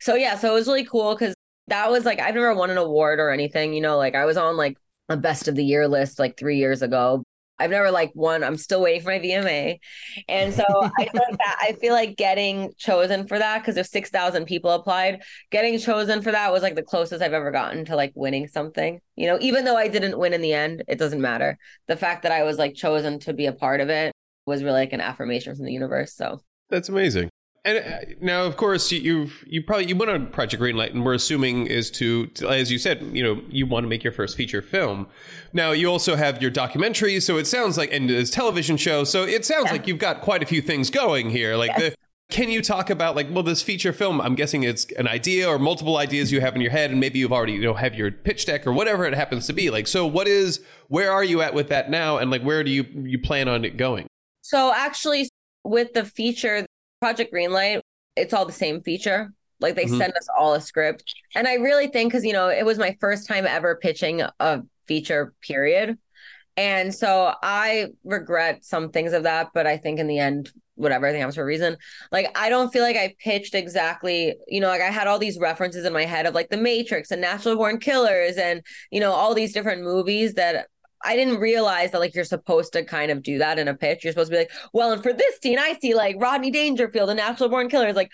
So, yeah, so it was really cool because that was like, I've never won an award or anything, you know? Like, I was on like a best of the year list like three years ago. I've never like won. I'm still waiting for my VMA. And so I feel like that I feel like getting chosen for that because if 6,000 people applied, getting chosen for that was like the closest I've ever gotten to like winning something. You know, even though I didn't win in the end, it doesn't matter. The fact that I was like chosen to be a part of it was really like an affirmation from the universe. So That's amazing. And uh, now, of course, you, you've you probably you went on Project Greenlight, and we're assuming is to, as you said, you know, you want to make your first feature film. Now, you also have your documentary, so it sounds like, and this television show, so it sounds yeah. like you've got quite a few things going here. Like yes. the can you talk about like well this feature film I'm guessing it's an idea or multiple ideas you have in your head and maybe you've already you know have your pitch deck or whatever it happens to be like so what is where are you at with that now and like where do you you plan on it going so actually with the feature Project Greenlight it's all the same feature. Like they mm-hmm. send us all a script. And I really think cuz you know it was my first time ever pitching a feature period. And so I regret some things of that but I think in the end whatever everything happens for a reason. Like i don't feel like i pitched exactly you know like i had all these references in my head of like the matrix and natural born killers and you know all these different movies that I didn't realize that like you're supposed to kind of do that in a pitch. You're supposed to be like, well, and for this scene, I see like Rodney Dangerfield and Natural Born Killers. Like,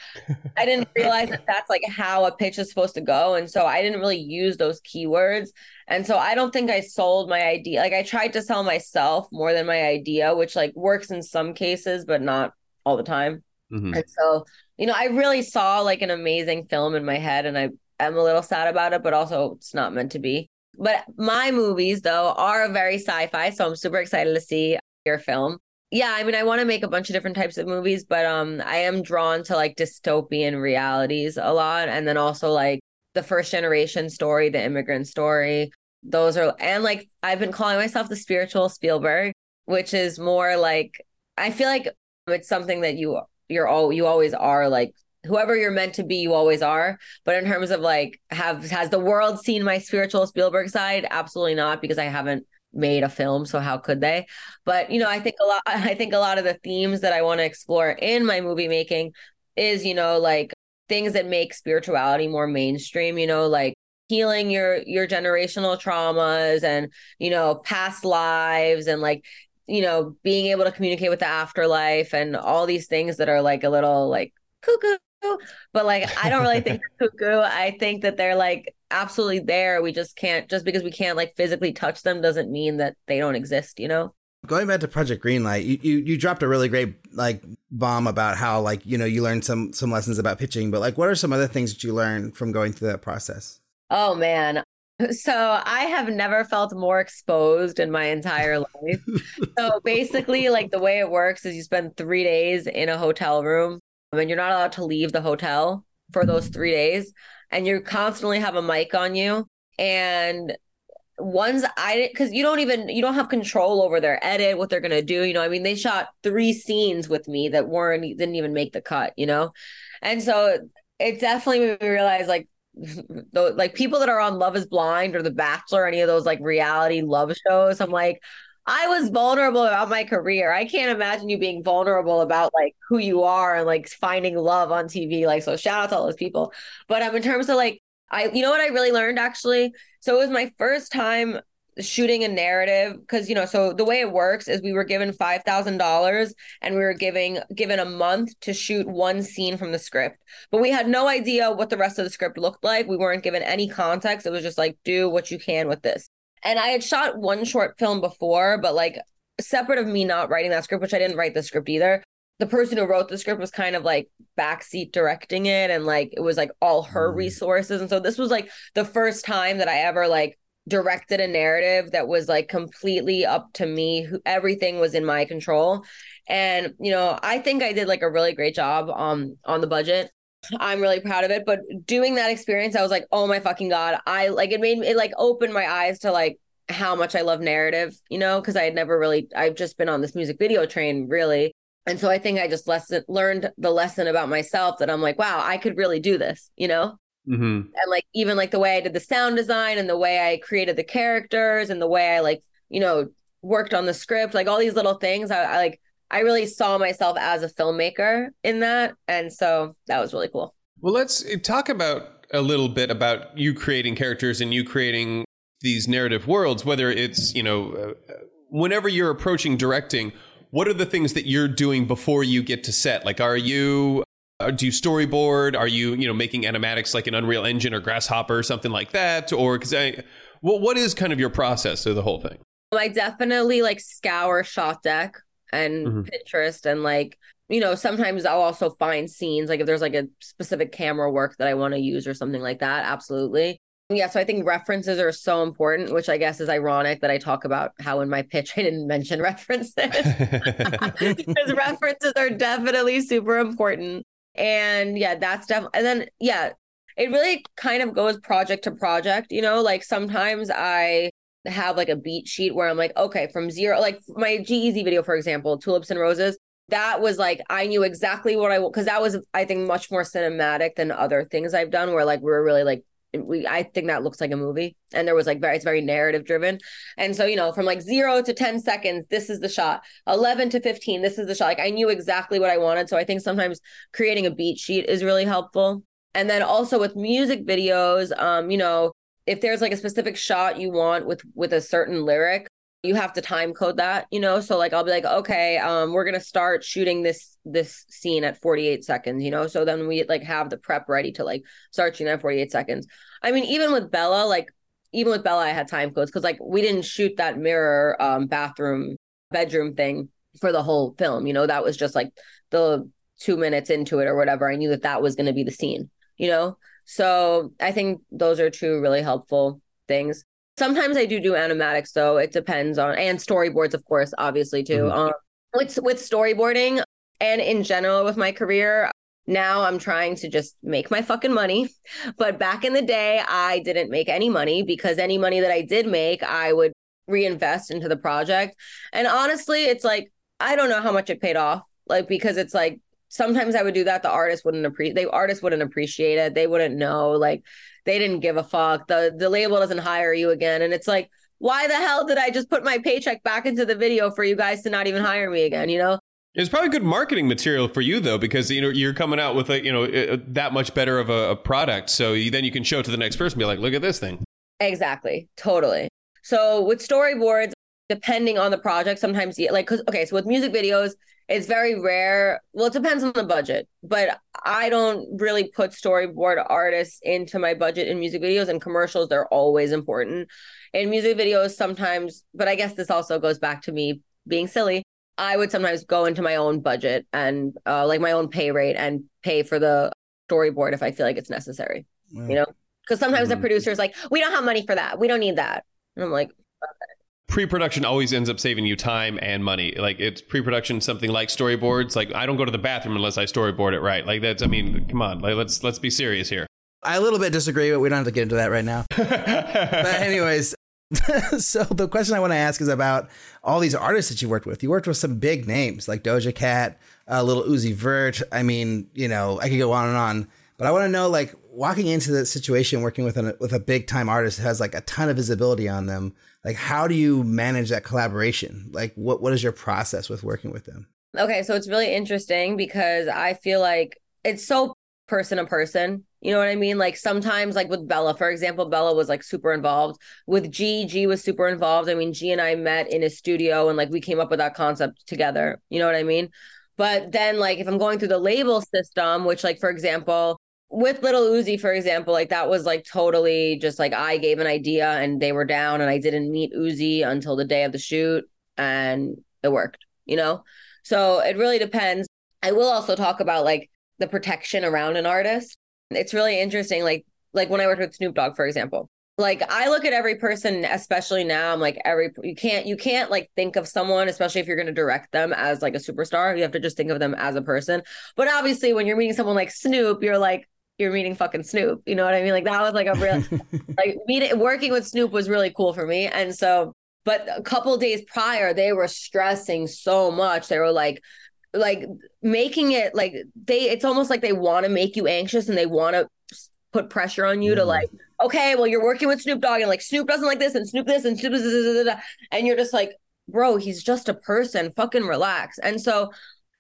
I didn't realize that that's like how a pitch is supposed to go, and so I didn't really use those keywords. And so I don't think I sold my idea. Like I tried to sell myself more than my idea, which like works in some cases, but not all the time. Mm-hmm. And so, you know, I really saw like an amazing film in my head and I am a little sad about it, but also it's not meant to be. But my movies though are very sci-fi, so I'm super excited to see your film. Yeah, I mean I want to make a bunch of different types of movies, but um I am drawn to like dystopian realities a lot and then also like the first generation story, the immigrant story. Those are and like I've been calling myself the spiritual Spielberg, which is more like I feel like it's something that you you're all you always are like whoever you're meant to be you always are. But in terms of like have has the world seen my spiritual spielberg side? Absolutely not because i haven't made a film so how could they? But you know i think a lot i think a lot of the themes that i want to explore in my movie making is you know like things that make spirituality more mainstream you know like healing your your generational traumas and you know past lives and like you know being able to communicate with the afterlife and all these things that are like a little like cuckoo but like i don't really think cuckoo. I think that they're like absolutely there. We just can't just because we can't like physically touch them doesn't mean that they don't exist you know? Going back to project greenlight you, you you dropped a really great like bomb about how like you know you learned some some lessons about pitching but like what are some other things that you learned from going through that process? Oh man. So I have never felt more exposed in my entire life. so basically, like the way it works is you spend three days in a hotel room and you're not allowed to leave the hotel for those three days. And you constantly have a mic on you. And ones I because you don't even you don't have control over their edit, what they're gonna do. You know, I mean, they shot three scenes with me that weren't didn't even make the cut, you know? And so it definitely made me realize like the, like people that are on Love is Blind or The Bachelor, any of those like reality love shows, I'm like, I was vulnerable about my career. I can't imagine you being vulnerable about like who you are and like finding love on TV. Like, so shout out to all those people. But um, in terms of like, I, you know what I really learned actually? So it was my first time shooting a narrative because you know so the way it works is we were given $5000 and we were giving given a month to shoot one scene from the script but we had no idea what the rest of the script looked like we weren't given any context it was just like do what you can with this and i had shot one short film before but like separate of me not writing that script which i didn't write the script either the person who wrote the script was kind of like backseat directing it and like it was like all her mm. resources. And so this was like the first time that i ever like directed a narrative that was like completely up to me who everything was in my control. And you know i think i did like a really great job um on the budget i'm really proud of it but doing that experience i was like oh my fucking god i like it made me it like opened my eyes to like how much i love narrative you know because i had never really i've just been on this music video train really and so i think i just lesson learned the lesson about myself that i'm like wow i could really do this you know Mm-hmm. And like even like the way I did the sound design and the way I created the characters and the way I like, you know, worked on the script, like all these little things. I, I like I really saw myself as a filmmaker in that. And so that was really cool. Well, let's talk about a little bit about you creating characters and you creating these narrative worlds, whether it's, you know, uh, whenever you're approaching directing, what are the things that you're doing before you get to set? Like, are you uh, do you storyboard? Are you you know making animatics like an Unreal Engine or Grasshopper or something like that? Or because I, what what is kind of your process of the whole thing? I definitely like scour ShotDeck and Mhm. Pinterest and like you know sometimes I'll also find scenes like if there's like a specific camera work that I want to use or something like that absolutely yeah so I think references are so important which I guess is ironic that I talk about how in my pitch I didn't mention references because references are definitely super important. And yeah, that's definitely, and then yeah, it really kind of goes project to project, you know, like sometimes I have like a beat sheet where I'm like, okay, from zero, like my G-Eazy video, for example, Tulips and Roses, that was like, I knew exactly what I, want because that was, I think, much more cinematic than other things I've done where like we were really like, we I think that looks like a movie and there was like very it's very narrative driven. And so you know from like 0 to 10 seconds this is the shot. 11 to 15 this is the shot. Like I knew exactly what I wanted so I think sometimes creating a beat sheet is really helpful. And then also with music videos um you know if there's like a specific shot you want with with a certain lyric you have to time code that you know? So like i'll be like okay um we're gonna start shooting this this scene at 48 seconds you know? So then we like have the prep ready to like start shooting at 48 seconds. I mean even with bella like even with bella i had time codes because like we didn't shoot that mirror um bathroom bedroom thing for the whole film you know? That was just like the two minutes into it or whatever i knew that that was to be the scene you know so i think those are two really helpful things Sometimes I do do animatics though. It depends on and storyboards, of course, obviously too. Mhm. Um, with with storyboarding and in general with my career, now I'm trying to just make my fucking money. But back in the day, I didn't make any money because any money that I did make, I would reinvest into the project. And honestly, it's like I don't know how much it paid off. Like because it's like sometimes I would do that. The artist wouldn't appreciate. They artists wouldn't appreciate it. They wouldn't know. Like they didn't give a fuck. The the label doesn't hire you again, and it's like, why the hell did I just put my paycheck back into the video for you guys to not even hire me again? You know? It's probably good marketing material for you though, because you know you're coming out with a you know uh, that much better of a, a product, so you, then you can show it to the next person, be like, look at this thing. Exactly. Totally. So with storyboards, depending on the project, sometimes like because okay, so with music videos, it's very rare. Well, it depends on the budget, but I don't really put storyboard artists into my budget in music videos and commercials. They're always important in music videos sometimes, but I guess this also goes back to me being silly. I would sometimes go into my own budget and uh, like my own pay rate and pay for the storyboard if I feel like it's necessary, you know? Because sometimes the Mhm. producer's like, we don't have money for that. We don't need that. And I'm like, Pre-production always ends up saving you time and money. Like it's pre-production, something like storyboards. Like I don't go to the bathroom unless I storyboard it right. Like that's, I mean, come on, like let's let's be serious here. I a little bit disagree, but we don't have to get into that right now. But anyways, so the question I want to ask is about all these artists that you worked with. You worked with some big names like Doja Cat, uh, Lil Uzi Vert. I mean, you know, I could go on and on. But I want to know, like, walking into the situation, working with a with a big time artist that has like a ton of visibility on them. Like, how do you manage that collaboration? Like, what what is your process with working with them? okay, so it's really interesting because I feel like it's so person to person. You know what I mean? Like sometimes, like with Bella, for example, Bella was like super involved. With G, G was super involved. I mean, G and I met in a studio and like we came up with that concept together. You know what I mean? But then, like, if I'm going through the label system, which, like, for example, with Lil Uzi, for example, like that was like totally just like I gave an idea and they were down, and I didn't meet Uzi until the day of the shoot, and it worked, you know? So it really depends. I will also talk about like the protection around an artist. It's really interesting. Like, like when I worked with Snoop Dogg, for example, like I look at every person, especially now, I'm like every you can't you can't like think of someone, especially if you're going to direct them as like a superstar. You have to just think of them as a person. But obviously, when you're meeting someone like Snoop, you're like you're meeting fucking Snoop. You know what I mean? Like that was like a real like meeting working with Snoop was really cool for me. And so, but a couple days prior, they were stressing so much. They were like, like making it like they. It's almost like they want to make you anxious and they want to put pressure on you to Mhm. like, okay, well, you're working with Snoop Dogg and like Snoop doesn't like this and Snoop this and Snoop this, this, this, and you're just like, bro, he's just a person. Fucking relax. And so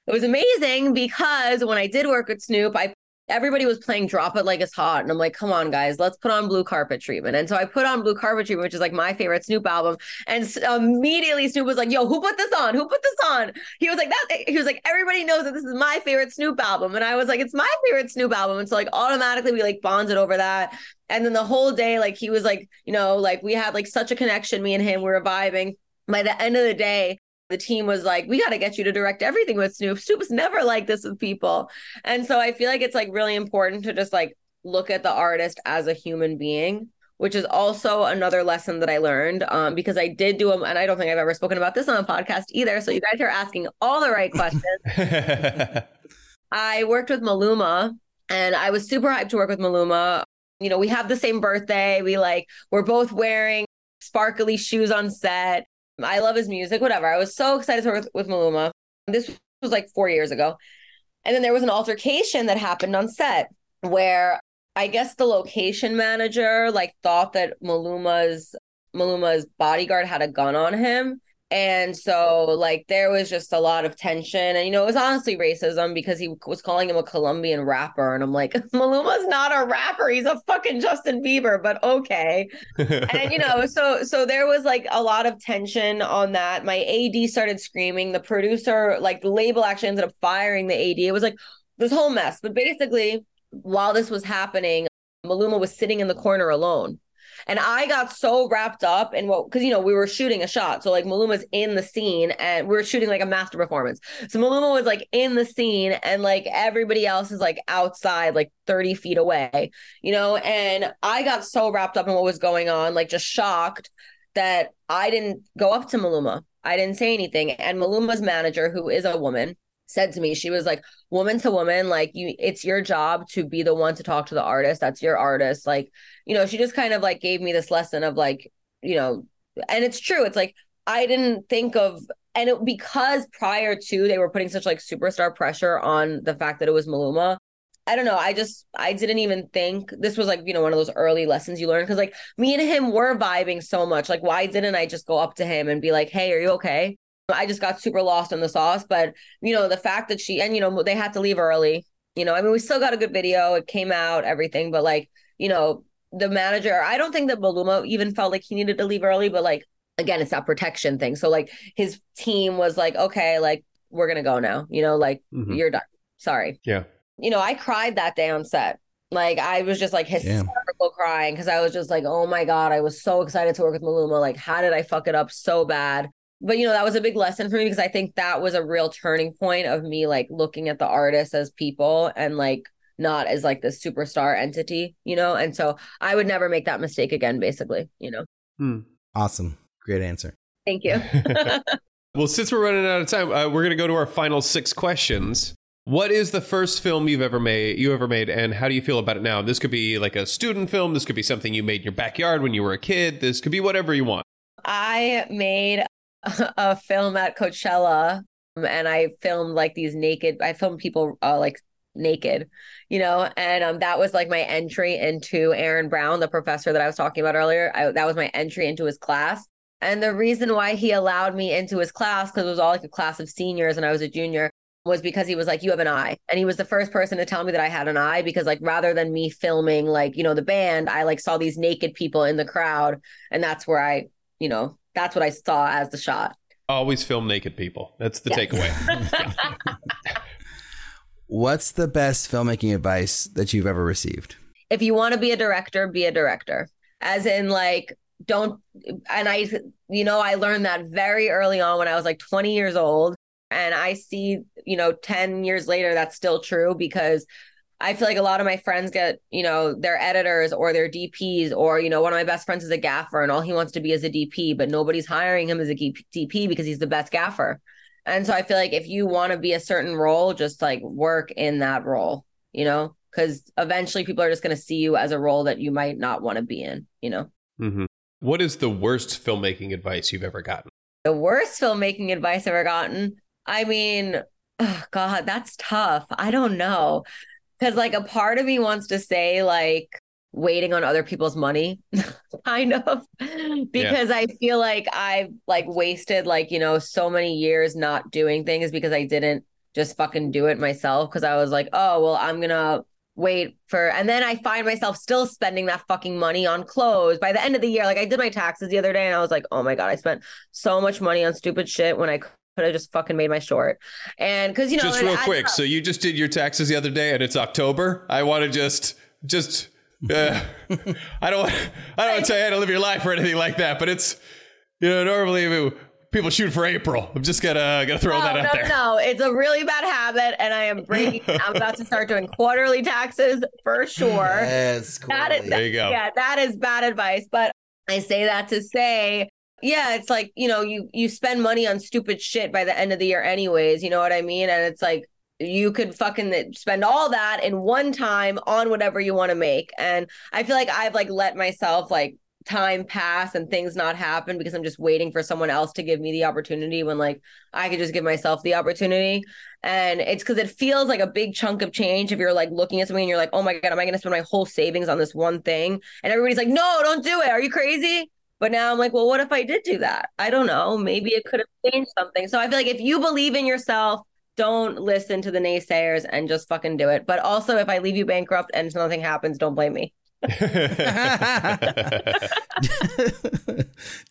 it was amazing because when I did work with Snoop, I everybody was playing Drop It Like It's Hot. And I'm like, come on, guys, let's put on Blue Carpet Treatment. And so I put on Blue Carpet Treatment, which is like my favorite Snoop album. And immediately Snoop was like, yo, who put this on? Who put this on? He was like, that eh, he was like, everybody knows that this is my favorite Snoop album. And I was like, it's my favorite Snoop album. And so like automatically we like bonded over that. And then the whole day, like he was like, you know, like we had like such a connection, me and him, we were vibing. By the end of the day, the team was like, we got to get you to direct everything with Snoop. Snoop's never like this with people. And so I feel like it's like really important to just like look at the artist as a human being, which is also another lesson that I learned um, because I did do them. And I don't think I've ever spoken about this on a podcast either. So you guys are asking all the right questions. I worked with Maluma and I was super hyped to work with Maluma. You know, we have the same birthday. We like, we're both wearing sparkly shoes on set. I love his music, whatever. I was so excited to work with, with Maluma. This was like four years ago. And then there was an altercation that happened on set where I guess the location manager like thought that Maluma's Maluma's bodyguard had a gun on him and so, like, there was just a lot of tension. And, you know, it was honestly racism because he was calling him a Colombian rapper. And I'm like, Maluma's not a rapper. He's a fucking Justin Bieber, but okay. and, you know, so, so there was like a lot of tension on that. My AD started screaming. The producer, like, the label actually ended up firing the AD. It was like this whole mess. But basically, while this was happening, Maluma was sitting in the corner alone and I got so wrapped up in what, because, you know, we were shooting a shot. So, like, Maluma's in the scene and we are shooting like a master performance. So, Maluma was like in the scene and like everybody else is like outside, like 30 feet away, you know? And I got so wrapped up in what was going on, like just shocked that I didn't go up to Maluma. I didn't say anything. And Maluma's manager, who is a woman, said to me she was like woman to woman like you it's your job to be the one to talk to the artist that's your artist like you know she just kind of like gave me this lesson of like you know and it's true it's like i didn't think of and it because prior to they were putting such like superstar pressure on the fact that it was maluma I don't know. I just I didn't even think this was like, you know, one of those early lessons you learn because like me and him were vibing so much. Like, why didn't I just go up to him and be like, Hey, are you okay? I just got super lost in the sauce. But, you know, the fact that she, and, you know, they had to leave early, you know, I mean, we still got a good video. It came out, everything. But, like, you know, the manager, I don't think that Maluma even felt like he needed to leave early, but, like, again, it's that protection thing. So, like, his team was like, okay, like, we're going to go now, you know, like, mm-hmm. you're done. Sorry. Yeah. You know, I cried that day on set. Like I was just like hysterical Damn. crying because I was just like, oh my God, I was so excited to work with Maluma. Like, how did I fuck it up so bad? But you know that was a big lesson for me because i think that was a real turning point of me like looking at the artists as people and like not as like the superstar entity you know? And so i would never make that mistake again basically you know? Hmm. awesome. Great answer. Thank you. Well since we're running out of time uh, we're going to go to our final six questions. What is the first film you've ever made you ever made and how do you feel about it now? This could be like a student film. This could be something you made in your backyard when you were a kid. This could be whatever you want. I made a film at Coachella and I filmed like these naked, I filmed people uh, like naked, you know, and um, that was like my entry into Aaron Brown, the professor that I was talking about earlier. I, that was my entry into his class. And the reason why he allowed me into his class, because it was all like a class of seniors and I was a junior, was because he was like, You have an eye. And he was the first person to tell me that I had an eye because, like, rather than me filming, like, you know, the band, I like saw these naked people in the crowd. And that's where I, you know, that's what I saw as the shot. Always film naked people. That's the yes. takeaway. What's the best filmmaking advice that you've ever received? If you want to be a director, be a director. As in, like, don't, and I, you know, I learned that very early on when I was like 20 years old. And I see, you know, 10 years later, that's still true because I feel like a lot of my friends get, you know, their editors or their DPs, or, you know, one of my best friends is a gaffer and all he wants to be is a DP, but nobody's hiring him as a DP because he's the best gaffer. And so I feel like if you want to be a certain role, just like work in that role, you know, because eventually people are just going to see you as a role that you might not want to be in, you know? Mm-hmm. What is the worst filmmaking advice you've ever gotten? The worst filmmaking advice I've ever gotten? I mean, oh God, that's tough. I don't know. Cause like a part of me wants to say like waiting on other people's money, kind of, because yeah. I feel like I've like wasted like, you know, so many years not doing things because I didn't just fucking do it myself. Cause I was like, oh, well, I'm gonna wait for and then I find myself still spending that fucking money on clothes by the end of the year. Like I did my taxes the other day and I was like, oh my God, I spent so much money on stupid shit when I could have just fucking made my short. And because you know, just real quick, so you just did your taxes the other day, and it's October. I want to just just. Uh, I don't. I don't want to tell you how to live your life or anything like that, but it's you know normally people shoot for April. I'm just gonna gotta throw no, that out no, there. No, it's a really bad habit, and I am breaking. I'm about to start doing quarterly taxes for sure. Yes, That is, There you go. Yeah, that is bad advice. But I say that to say, yeah, it's like you know, you you spend money on stupid shit by the end of the year, anyways. You know what I mean? And it's like you could fucking spend all that in one time on whatever you want to make. And I feel like I've like let myself like time pass and things not happen because I'm just waiting for someone else to give me the opportunity when like I could just give myself the opportunity. And it's because it feels like a big chunk of change if you're like looking at something and you're like, oh my God, am I going to spend my whole savings on this one thing? And everybody's like, no, don't do it. Are you crazy? But now I'm like, well, what if I did do that? I don't know. Maybe it could have changed something. So I feel like if you believe in yourself, don't listen to the naysayers and just fucking do it. But also, if I leave you bankrupt and nothing happens, don't blame me.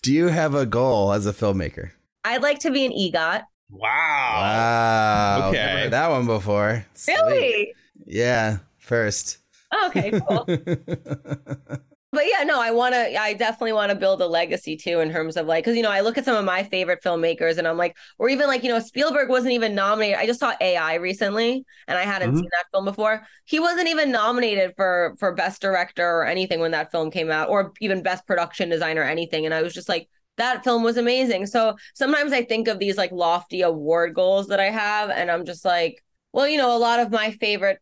Do you have a goal as a filmmaker? I'd like to be an EGOT. wow. Wow. Okay. Never heard that one before. Sweet. Really? Yeah. First. Oh, okay, cool. but yeah, no, I want to, I definitely want to build a legacy too in terms of like, because, you know, I look at some of my favorite filmmakers and I'm like, or even like, you know, Spielberg wasn't even nominated. I just saw AI recently and I hadn't Mhm. seen that film before. He wasn't even nominated for for best director or anything when that film came out, or even best production design or anything. And I was just like, that film was amazing. So sometimes I think of these like lofty award goals that I have, and I'm just like, well, you know, a lot of my favorite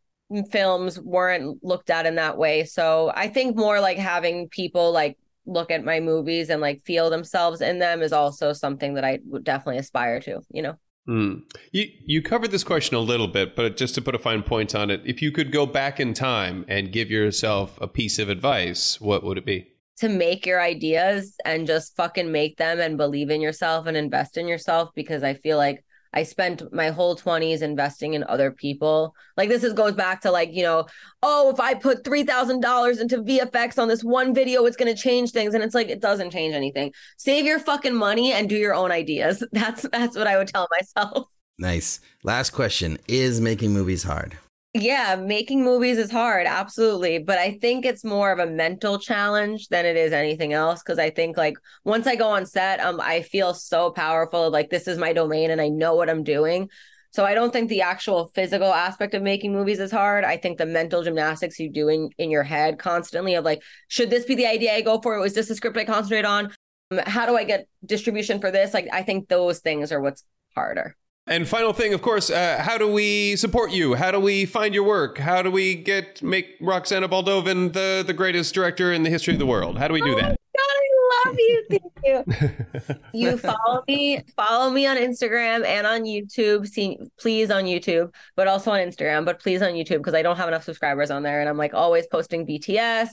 films weren't looked at in that way. So I think more like having people like look at my movies and like feel themselves in them is also something that I would definitely aspire to, you know. Hmm. You you covered this question a little bit, but just to put a fine point on it, if you could go back in time and give yourself a piece of advice, what would it be? To make your ideas and just fucking make them and believe in yourself and invest in yourself because I feel like I spent my whole 20s investing in other people. Like this is goes back to like, you know, oh, if I put $3,000 into VFX on this one video, it's going to change things and it's like it doesn't change anything. Save your fucking money and do your own ideas. That's that's what I would tell myself. Nice. Last question. Is making movies hard? Yeah, making movies is hard, absolutely. But I think it's more of a mental challenge than it is anything else. Cause I think like once I go on set, um, I feel so powerful. Like this is my domain and I know what I'm doing. So I don't think the actual physical aspect of making movies is hard. I think the mental gymnastics you do in, in your head constantly of like, should this be the idea I go for? Was this the script I concentrate on? Um, How do I get distribution for this? Like I think those things are what's harder. And final thing, of course, uh, how do we support you? How do we find your work? How do we get make Roxana Baldovin the the greatest director in the history of the world? How do we do that? God, I love you. Thank you. you follow me, follow me on Instagram and on YouTube. See, please on YouTube, but also on Instagram, but please on YouTube because I don't have enough subscribers on there, and I'm like always posting BTS,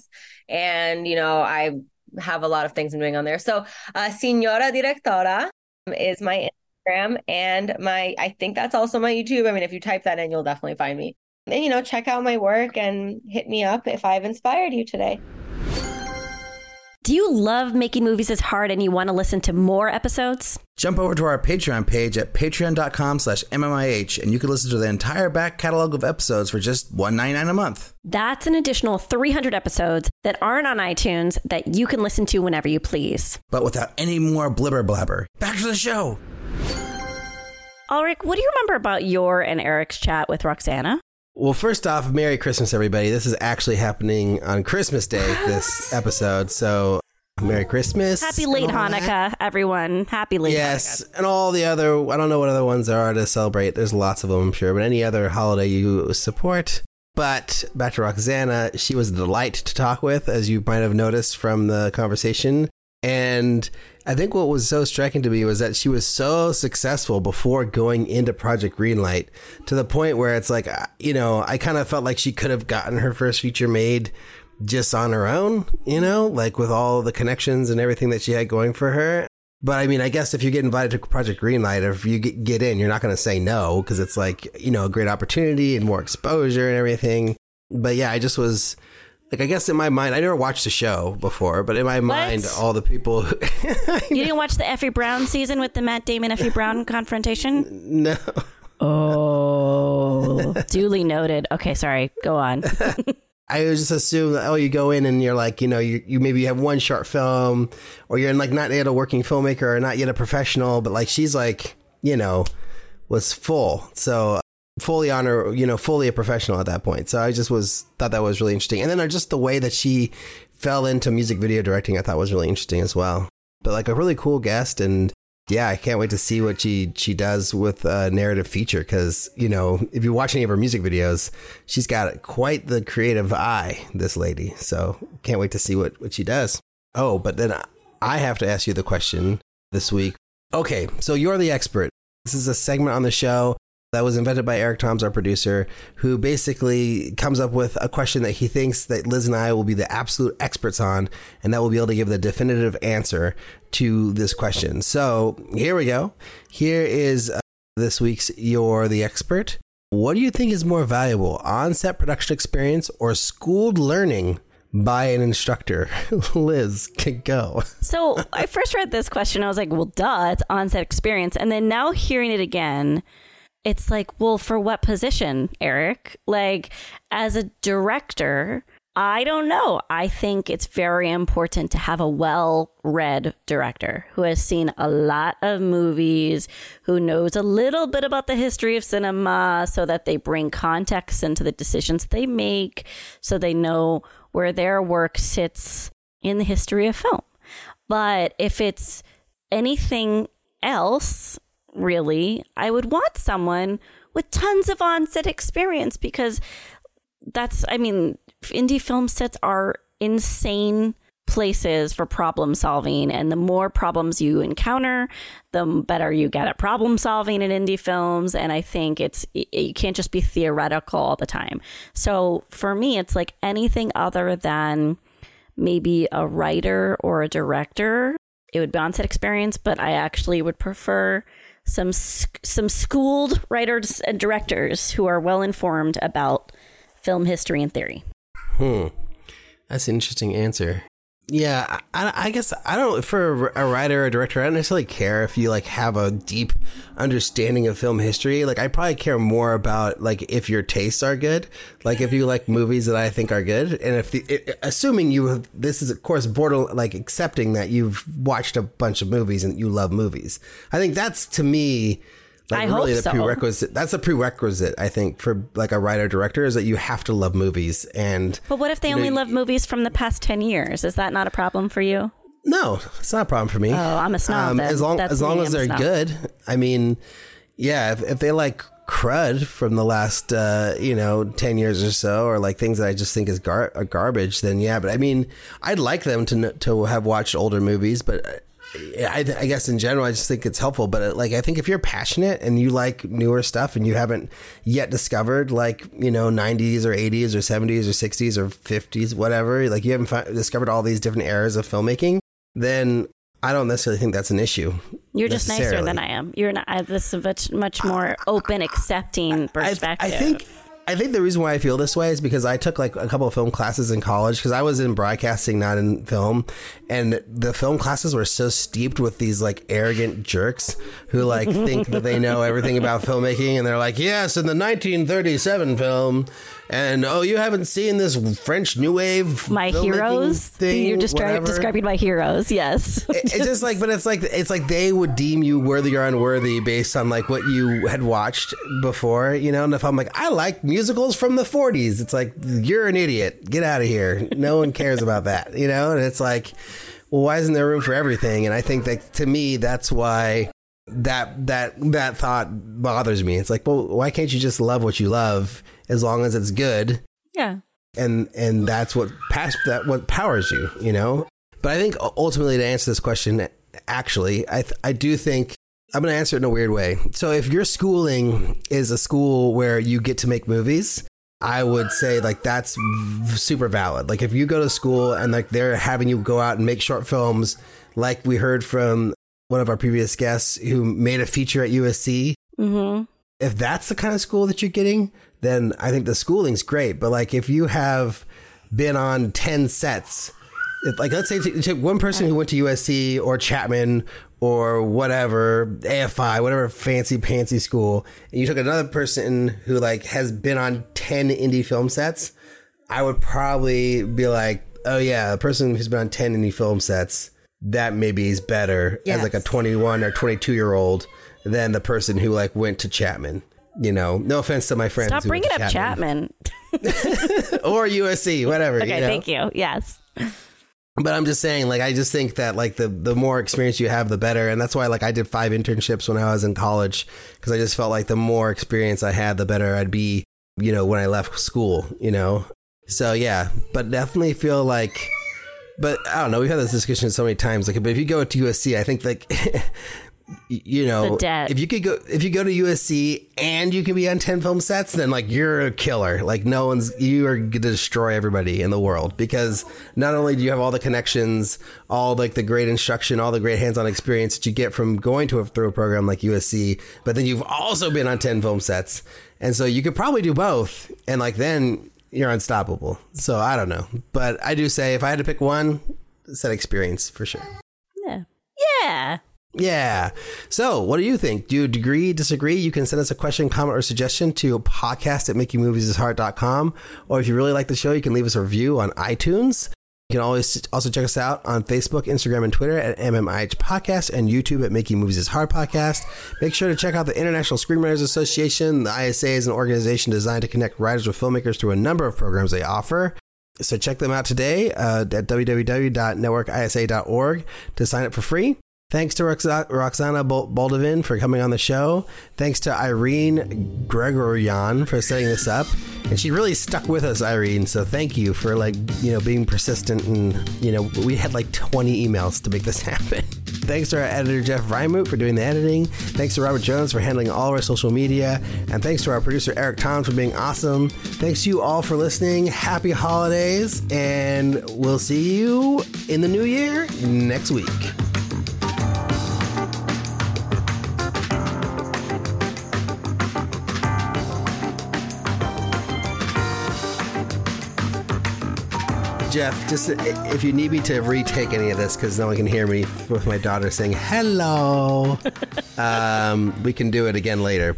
and you know I have a lot of things I'm doing on there. So, uh, Signora Directora is my Instagram and my I think that's also my YouTube. I mean, if you type that in, you'll definitely find me. And you know, check out my work and hit me up if I've inspired you today. Do you love making movies is hard and you want to listen to more episodes? Jump over to our Patreon page at patreon.com slash MMIH and you can listen to the entire back catalog of episodes for just $1.99 a month. That's an additional 300 episodes that aren't on iTunes that you can listen to whenever you please. But without any more blibber blabber. Back to the show. Alrik, what do you remember about your and Eric's chat with Roxana? Well, first off, Merry Christmas, everybody. This is actually happening on Christmas Day, this episode. So, Merry Christmas. Happy late and all that. Hanukkah, everyone. Happy late Yes, Hanukkah. and all the other, I don't know what other ones there are to celebrate. There's lots of them, I'm sure, but any other holiday you support. But back to Roxana, she was a delight to talk with, as you might have noticed from the conversation. And I think what was so striking to me was that she was so successful before going into Project Greenlight to the point where it's like, uh, you know, I kind of felt like she could have gotten her first feature made just on her own, you know, like with all the connections and everything that she had going for her. But I mean, I guess if you get invited to Project Greenlight, or if you get, get in, you're not going to say no because it's like, you know, a great opportunity and more exposure and everything. But yeah, I just was like, I guess in my mind, I never watched the show before, but in my mind, all the people, who, You didn't watch the Effie Brown season with the Matt Damon Effie Brown confrontation? no. Oh, duly noted. Okay, sorry. Go on. I just assume that oh, you go in and you're like, you know, you, you maybe have one short film, or you're in like not yet a working filmmaker or not yet a professional, but like she's like, you know, was full, so fully on her, you know, fully a professional at that point. So I just was thought that was really interesting, and then just the way that she fell into music video directing, I thought was really interesting as well. But like a really cool guest, and yeah, I can't wait to see what she she does with a narrative feature because you know if you watch any of her music videos, she's got quite the creative eye. This lady, so can't wait to see what what she does. Oh, but then I have to ask you the question this week. Okay, so you're the expert. This is a segment on the show that was invented by Eric Toms, our producer, who basically comes up with a question that he thinks that Liz and I will be the absolute experts on, and that we'll be able to give the definitive answer to this question. So here we go. Here is uh, this week's You're the Expert. What do you think is more valuable, on set production experience or schooled learning by an instructor. Liz, can go. so I first read this question. I was like, well, duh, it's onset experience. And then now hearing it again, it's like, well, for what position, Eric? Like, as a director, I don't know. I think it's very important to have a well read director who has seen a lot of movies, who knows a little bit about the history of cinema so that they bring context into the decisions they make, so they know where their work sits in the history of film. But if it's anything else, really, I would want someone with tons of onset experience because that's, I mean, indie film sets are insane places for problem solving. And the more problems you encounter, the better you get at problem solving in indie films. And I think it's, you can't just be theoretical all the time. So for me, it's like anything other than maybe a writer or a director. It would be on set experience, but I actually would prefer some some schooled writers and directors who are well informed about film history and theory. Hmm. That's an interesting answer. Yeah, I, I, guess I don't for a writer or director. I don't necessarily care if you like have a deep understanding of film history. Like, I probably care more about like if your tastes are good. Like, if you like movies that I think are good, and if the it, assuming you have this is of course border like accepting that you've watched a bunch of movies and you love movies. I think that's to me like I really hope the so. prerequisite. That's a prerequisite, I think, for like a writer director is that you have to love movies. And but what if they only know, love movies from the past ten years? Is that not a problem for you? No, it's not a problem for me. Oh, I'm a snob. Um, as long That's as long as they're good. I mean, yeah, if, if they like crud from the last uh, you know 10 years or so or like things that i just think is gar- garbage then yeah but i mean i'd like them to to have watched older movies but I, I, guess in general, I just think it's helpful. But uh, like, I think if you're passionate and you like newer stuff and you haven't yet discovered like you know 90s or 80s or 70s or 60s or 50s, whatever, like you haven't fi- discovered all these different eras of filmmaking, then I don't necessarily think that's an issue. You're just nicer than I am. You're not. This is much much more open, accepting perspective. I, I think I think the reason why I feel this way is because I took like a couple of film classes in college because I was in broadcasting, not in film, and the film classes were so steeped with these like arrogant jerks who like think that they know everything about filmmaking, and they're like, yes, in the 1937 film, and oh, you haven't seen this French New Wave, my heroes thing. You're descri- describing my heroes. Yes, it, it's just like, but it's like it's like they would deem you worthy or unworthy based on like what you had watched before, you know. And if I'm like, I like musicals from the 40s, it's like you're an idiot. Get out of here. No one cares about that, you know. And it's like, well, why isn't there room for everything? And I think that to me, that's why that that that thought bothers me. It's like, well, why can't you just love what you love? As long as it's good. Yeah. And and that's what past that what powers you, you know. But I think ultimately to answer this question, actually, I th- I do think I'm going to answer it in a weird way. So if your schooling is a school where you get to make movies, I would say like that's super valid. Like if you go to school and like they're having you go out and make short films, like we heard from one of our previous guests who made a feature at USC. Mm-hmm. If that's the kind of school that you're getting, then I think the schooling's great. But like if you have been on 10 sets, if, like let's say take one person who went to USC or Chapman or whatever, AFI, whatever fancy pantsy school, and you took another person who like has been on 10 indie film sets, I would probably be like, oh yeah, the person who's been on ten indie film sets, that maybe is better as like a twenty one or twenty two year old than the person who like went to Chapman. You know, no offense to my friends. Stop bringing up Chapman. or USC, whatever. Okay, you know? thank you. Yes. But I'm just saying, like, I just think that like the the more experience you have, the better, and that's why like I did five internships when I was in college because I just felt like the more experience I had, the better I'd be. You know, when I left school, you know. So yeah, but definitely feel like. But I don't know. We've had this discussion so many times. Like, but if you go to USC, I think like. You know, if you could go, if you go to USC and you can be on ten film sets, then like you're a killer. Like no one's, you are going to destroy everybody in the world because not only do you have all the connections, all like the great instruction, all the great hands-on experience that you get from going to a through a program like USC, but then you've also been on ten film sets, and so you could probably do both, and like then you're unstoppable. So I don't know, but I do say if I had to pick one, set experience for sure. Yeah. Yeah. Yeah. So, what do you think? Do you agree, disagree? You can send us a question, comment, or suggestion to podcast at makingmoviesishard.com. Or if you really like the show, you can leave us a review on iTunes. You can always also check us out on Facebook, Instagram, and Twitter at MMIH Podcast and YouTube at Making Movies is Hard Podcast. Make sure to check out the International Screenwriters Association. The ISA is an organization designed to connect writers with filmmakers through a number of programs they offer. So check them out today uh, at www.networkisa.org to sign up for free. Thanks to Roxa- Roxana Baldovin for coming on the show. Thanks to Irene Gregorian for setting this up. And she really stuck with us, Irene. So thank you for like, you know, being persistent and, you know, we had like 20 emails to make this happen. Thanks to our editor, Jeff Reimuth, for doing the editing. Thanks to Robert Jones for handling all our social media. And thanks to our producer, Eric Tom, for being awesome. Thanks to you all for listening. Happy holidays. And we'll see you in the new year next week. Jeff, just if you need me to retake any of this because no one can hear me with my daughter saying hello, um, we can do it again later.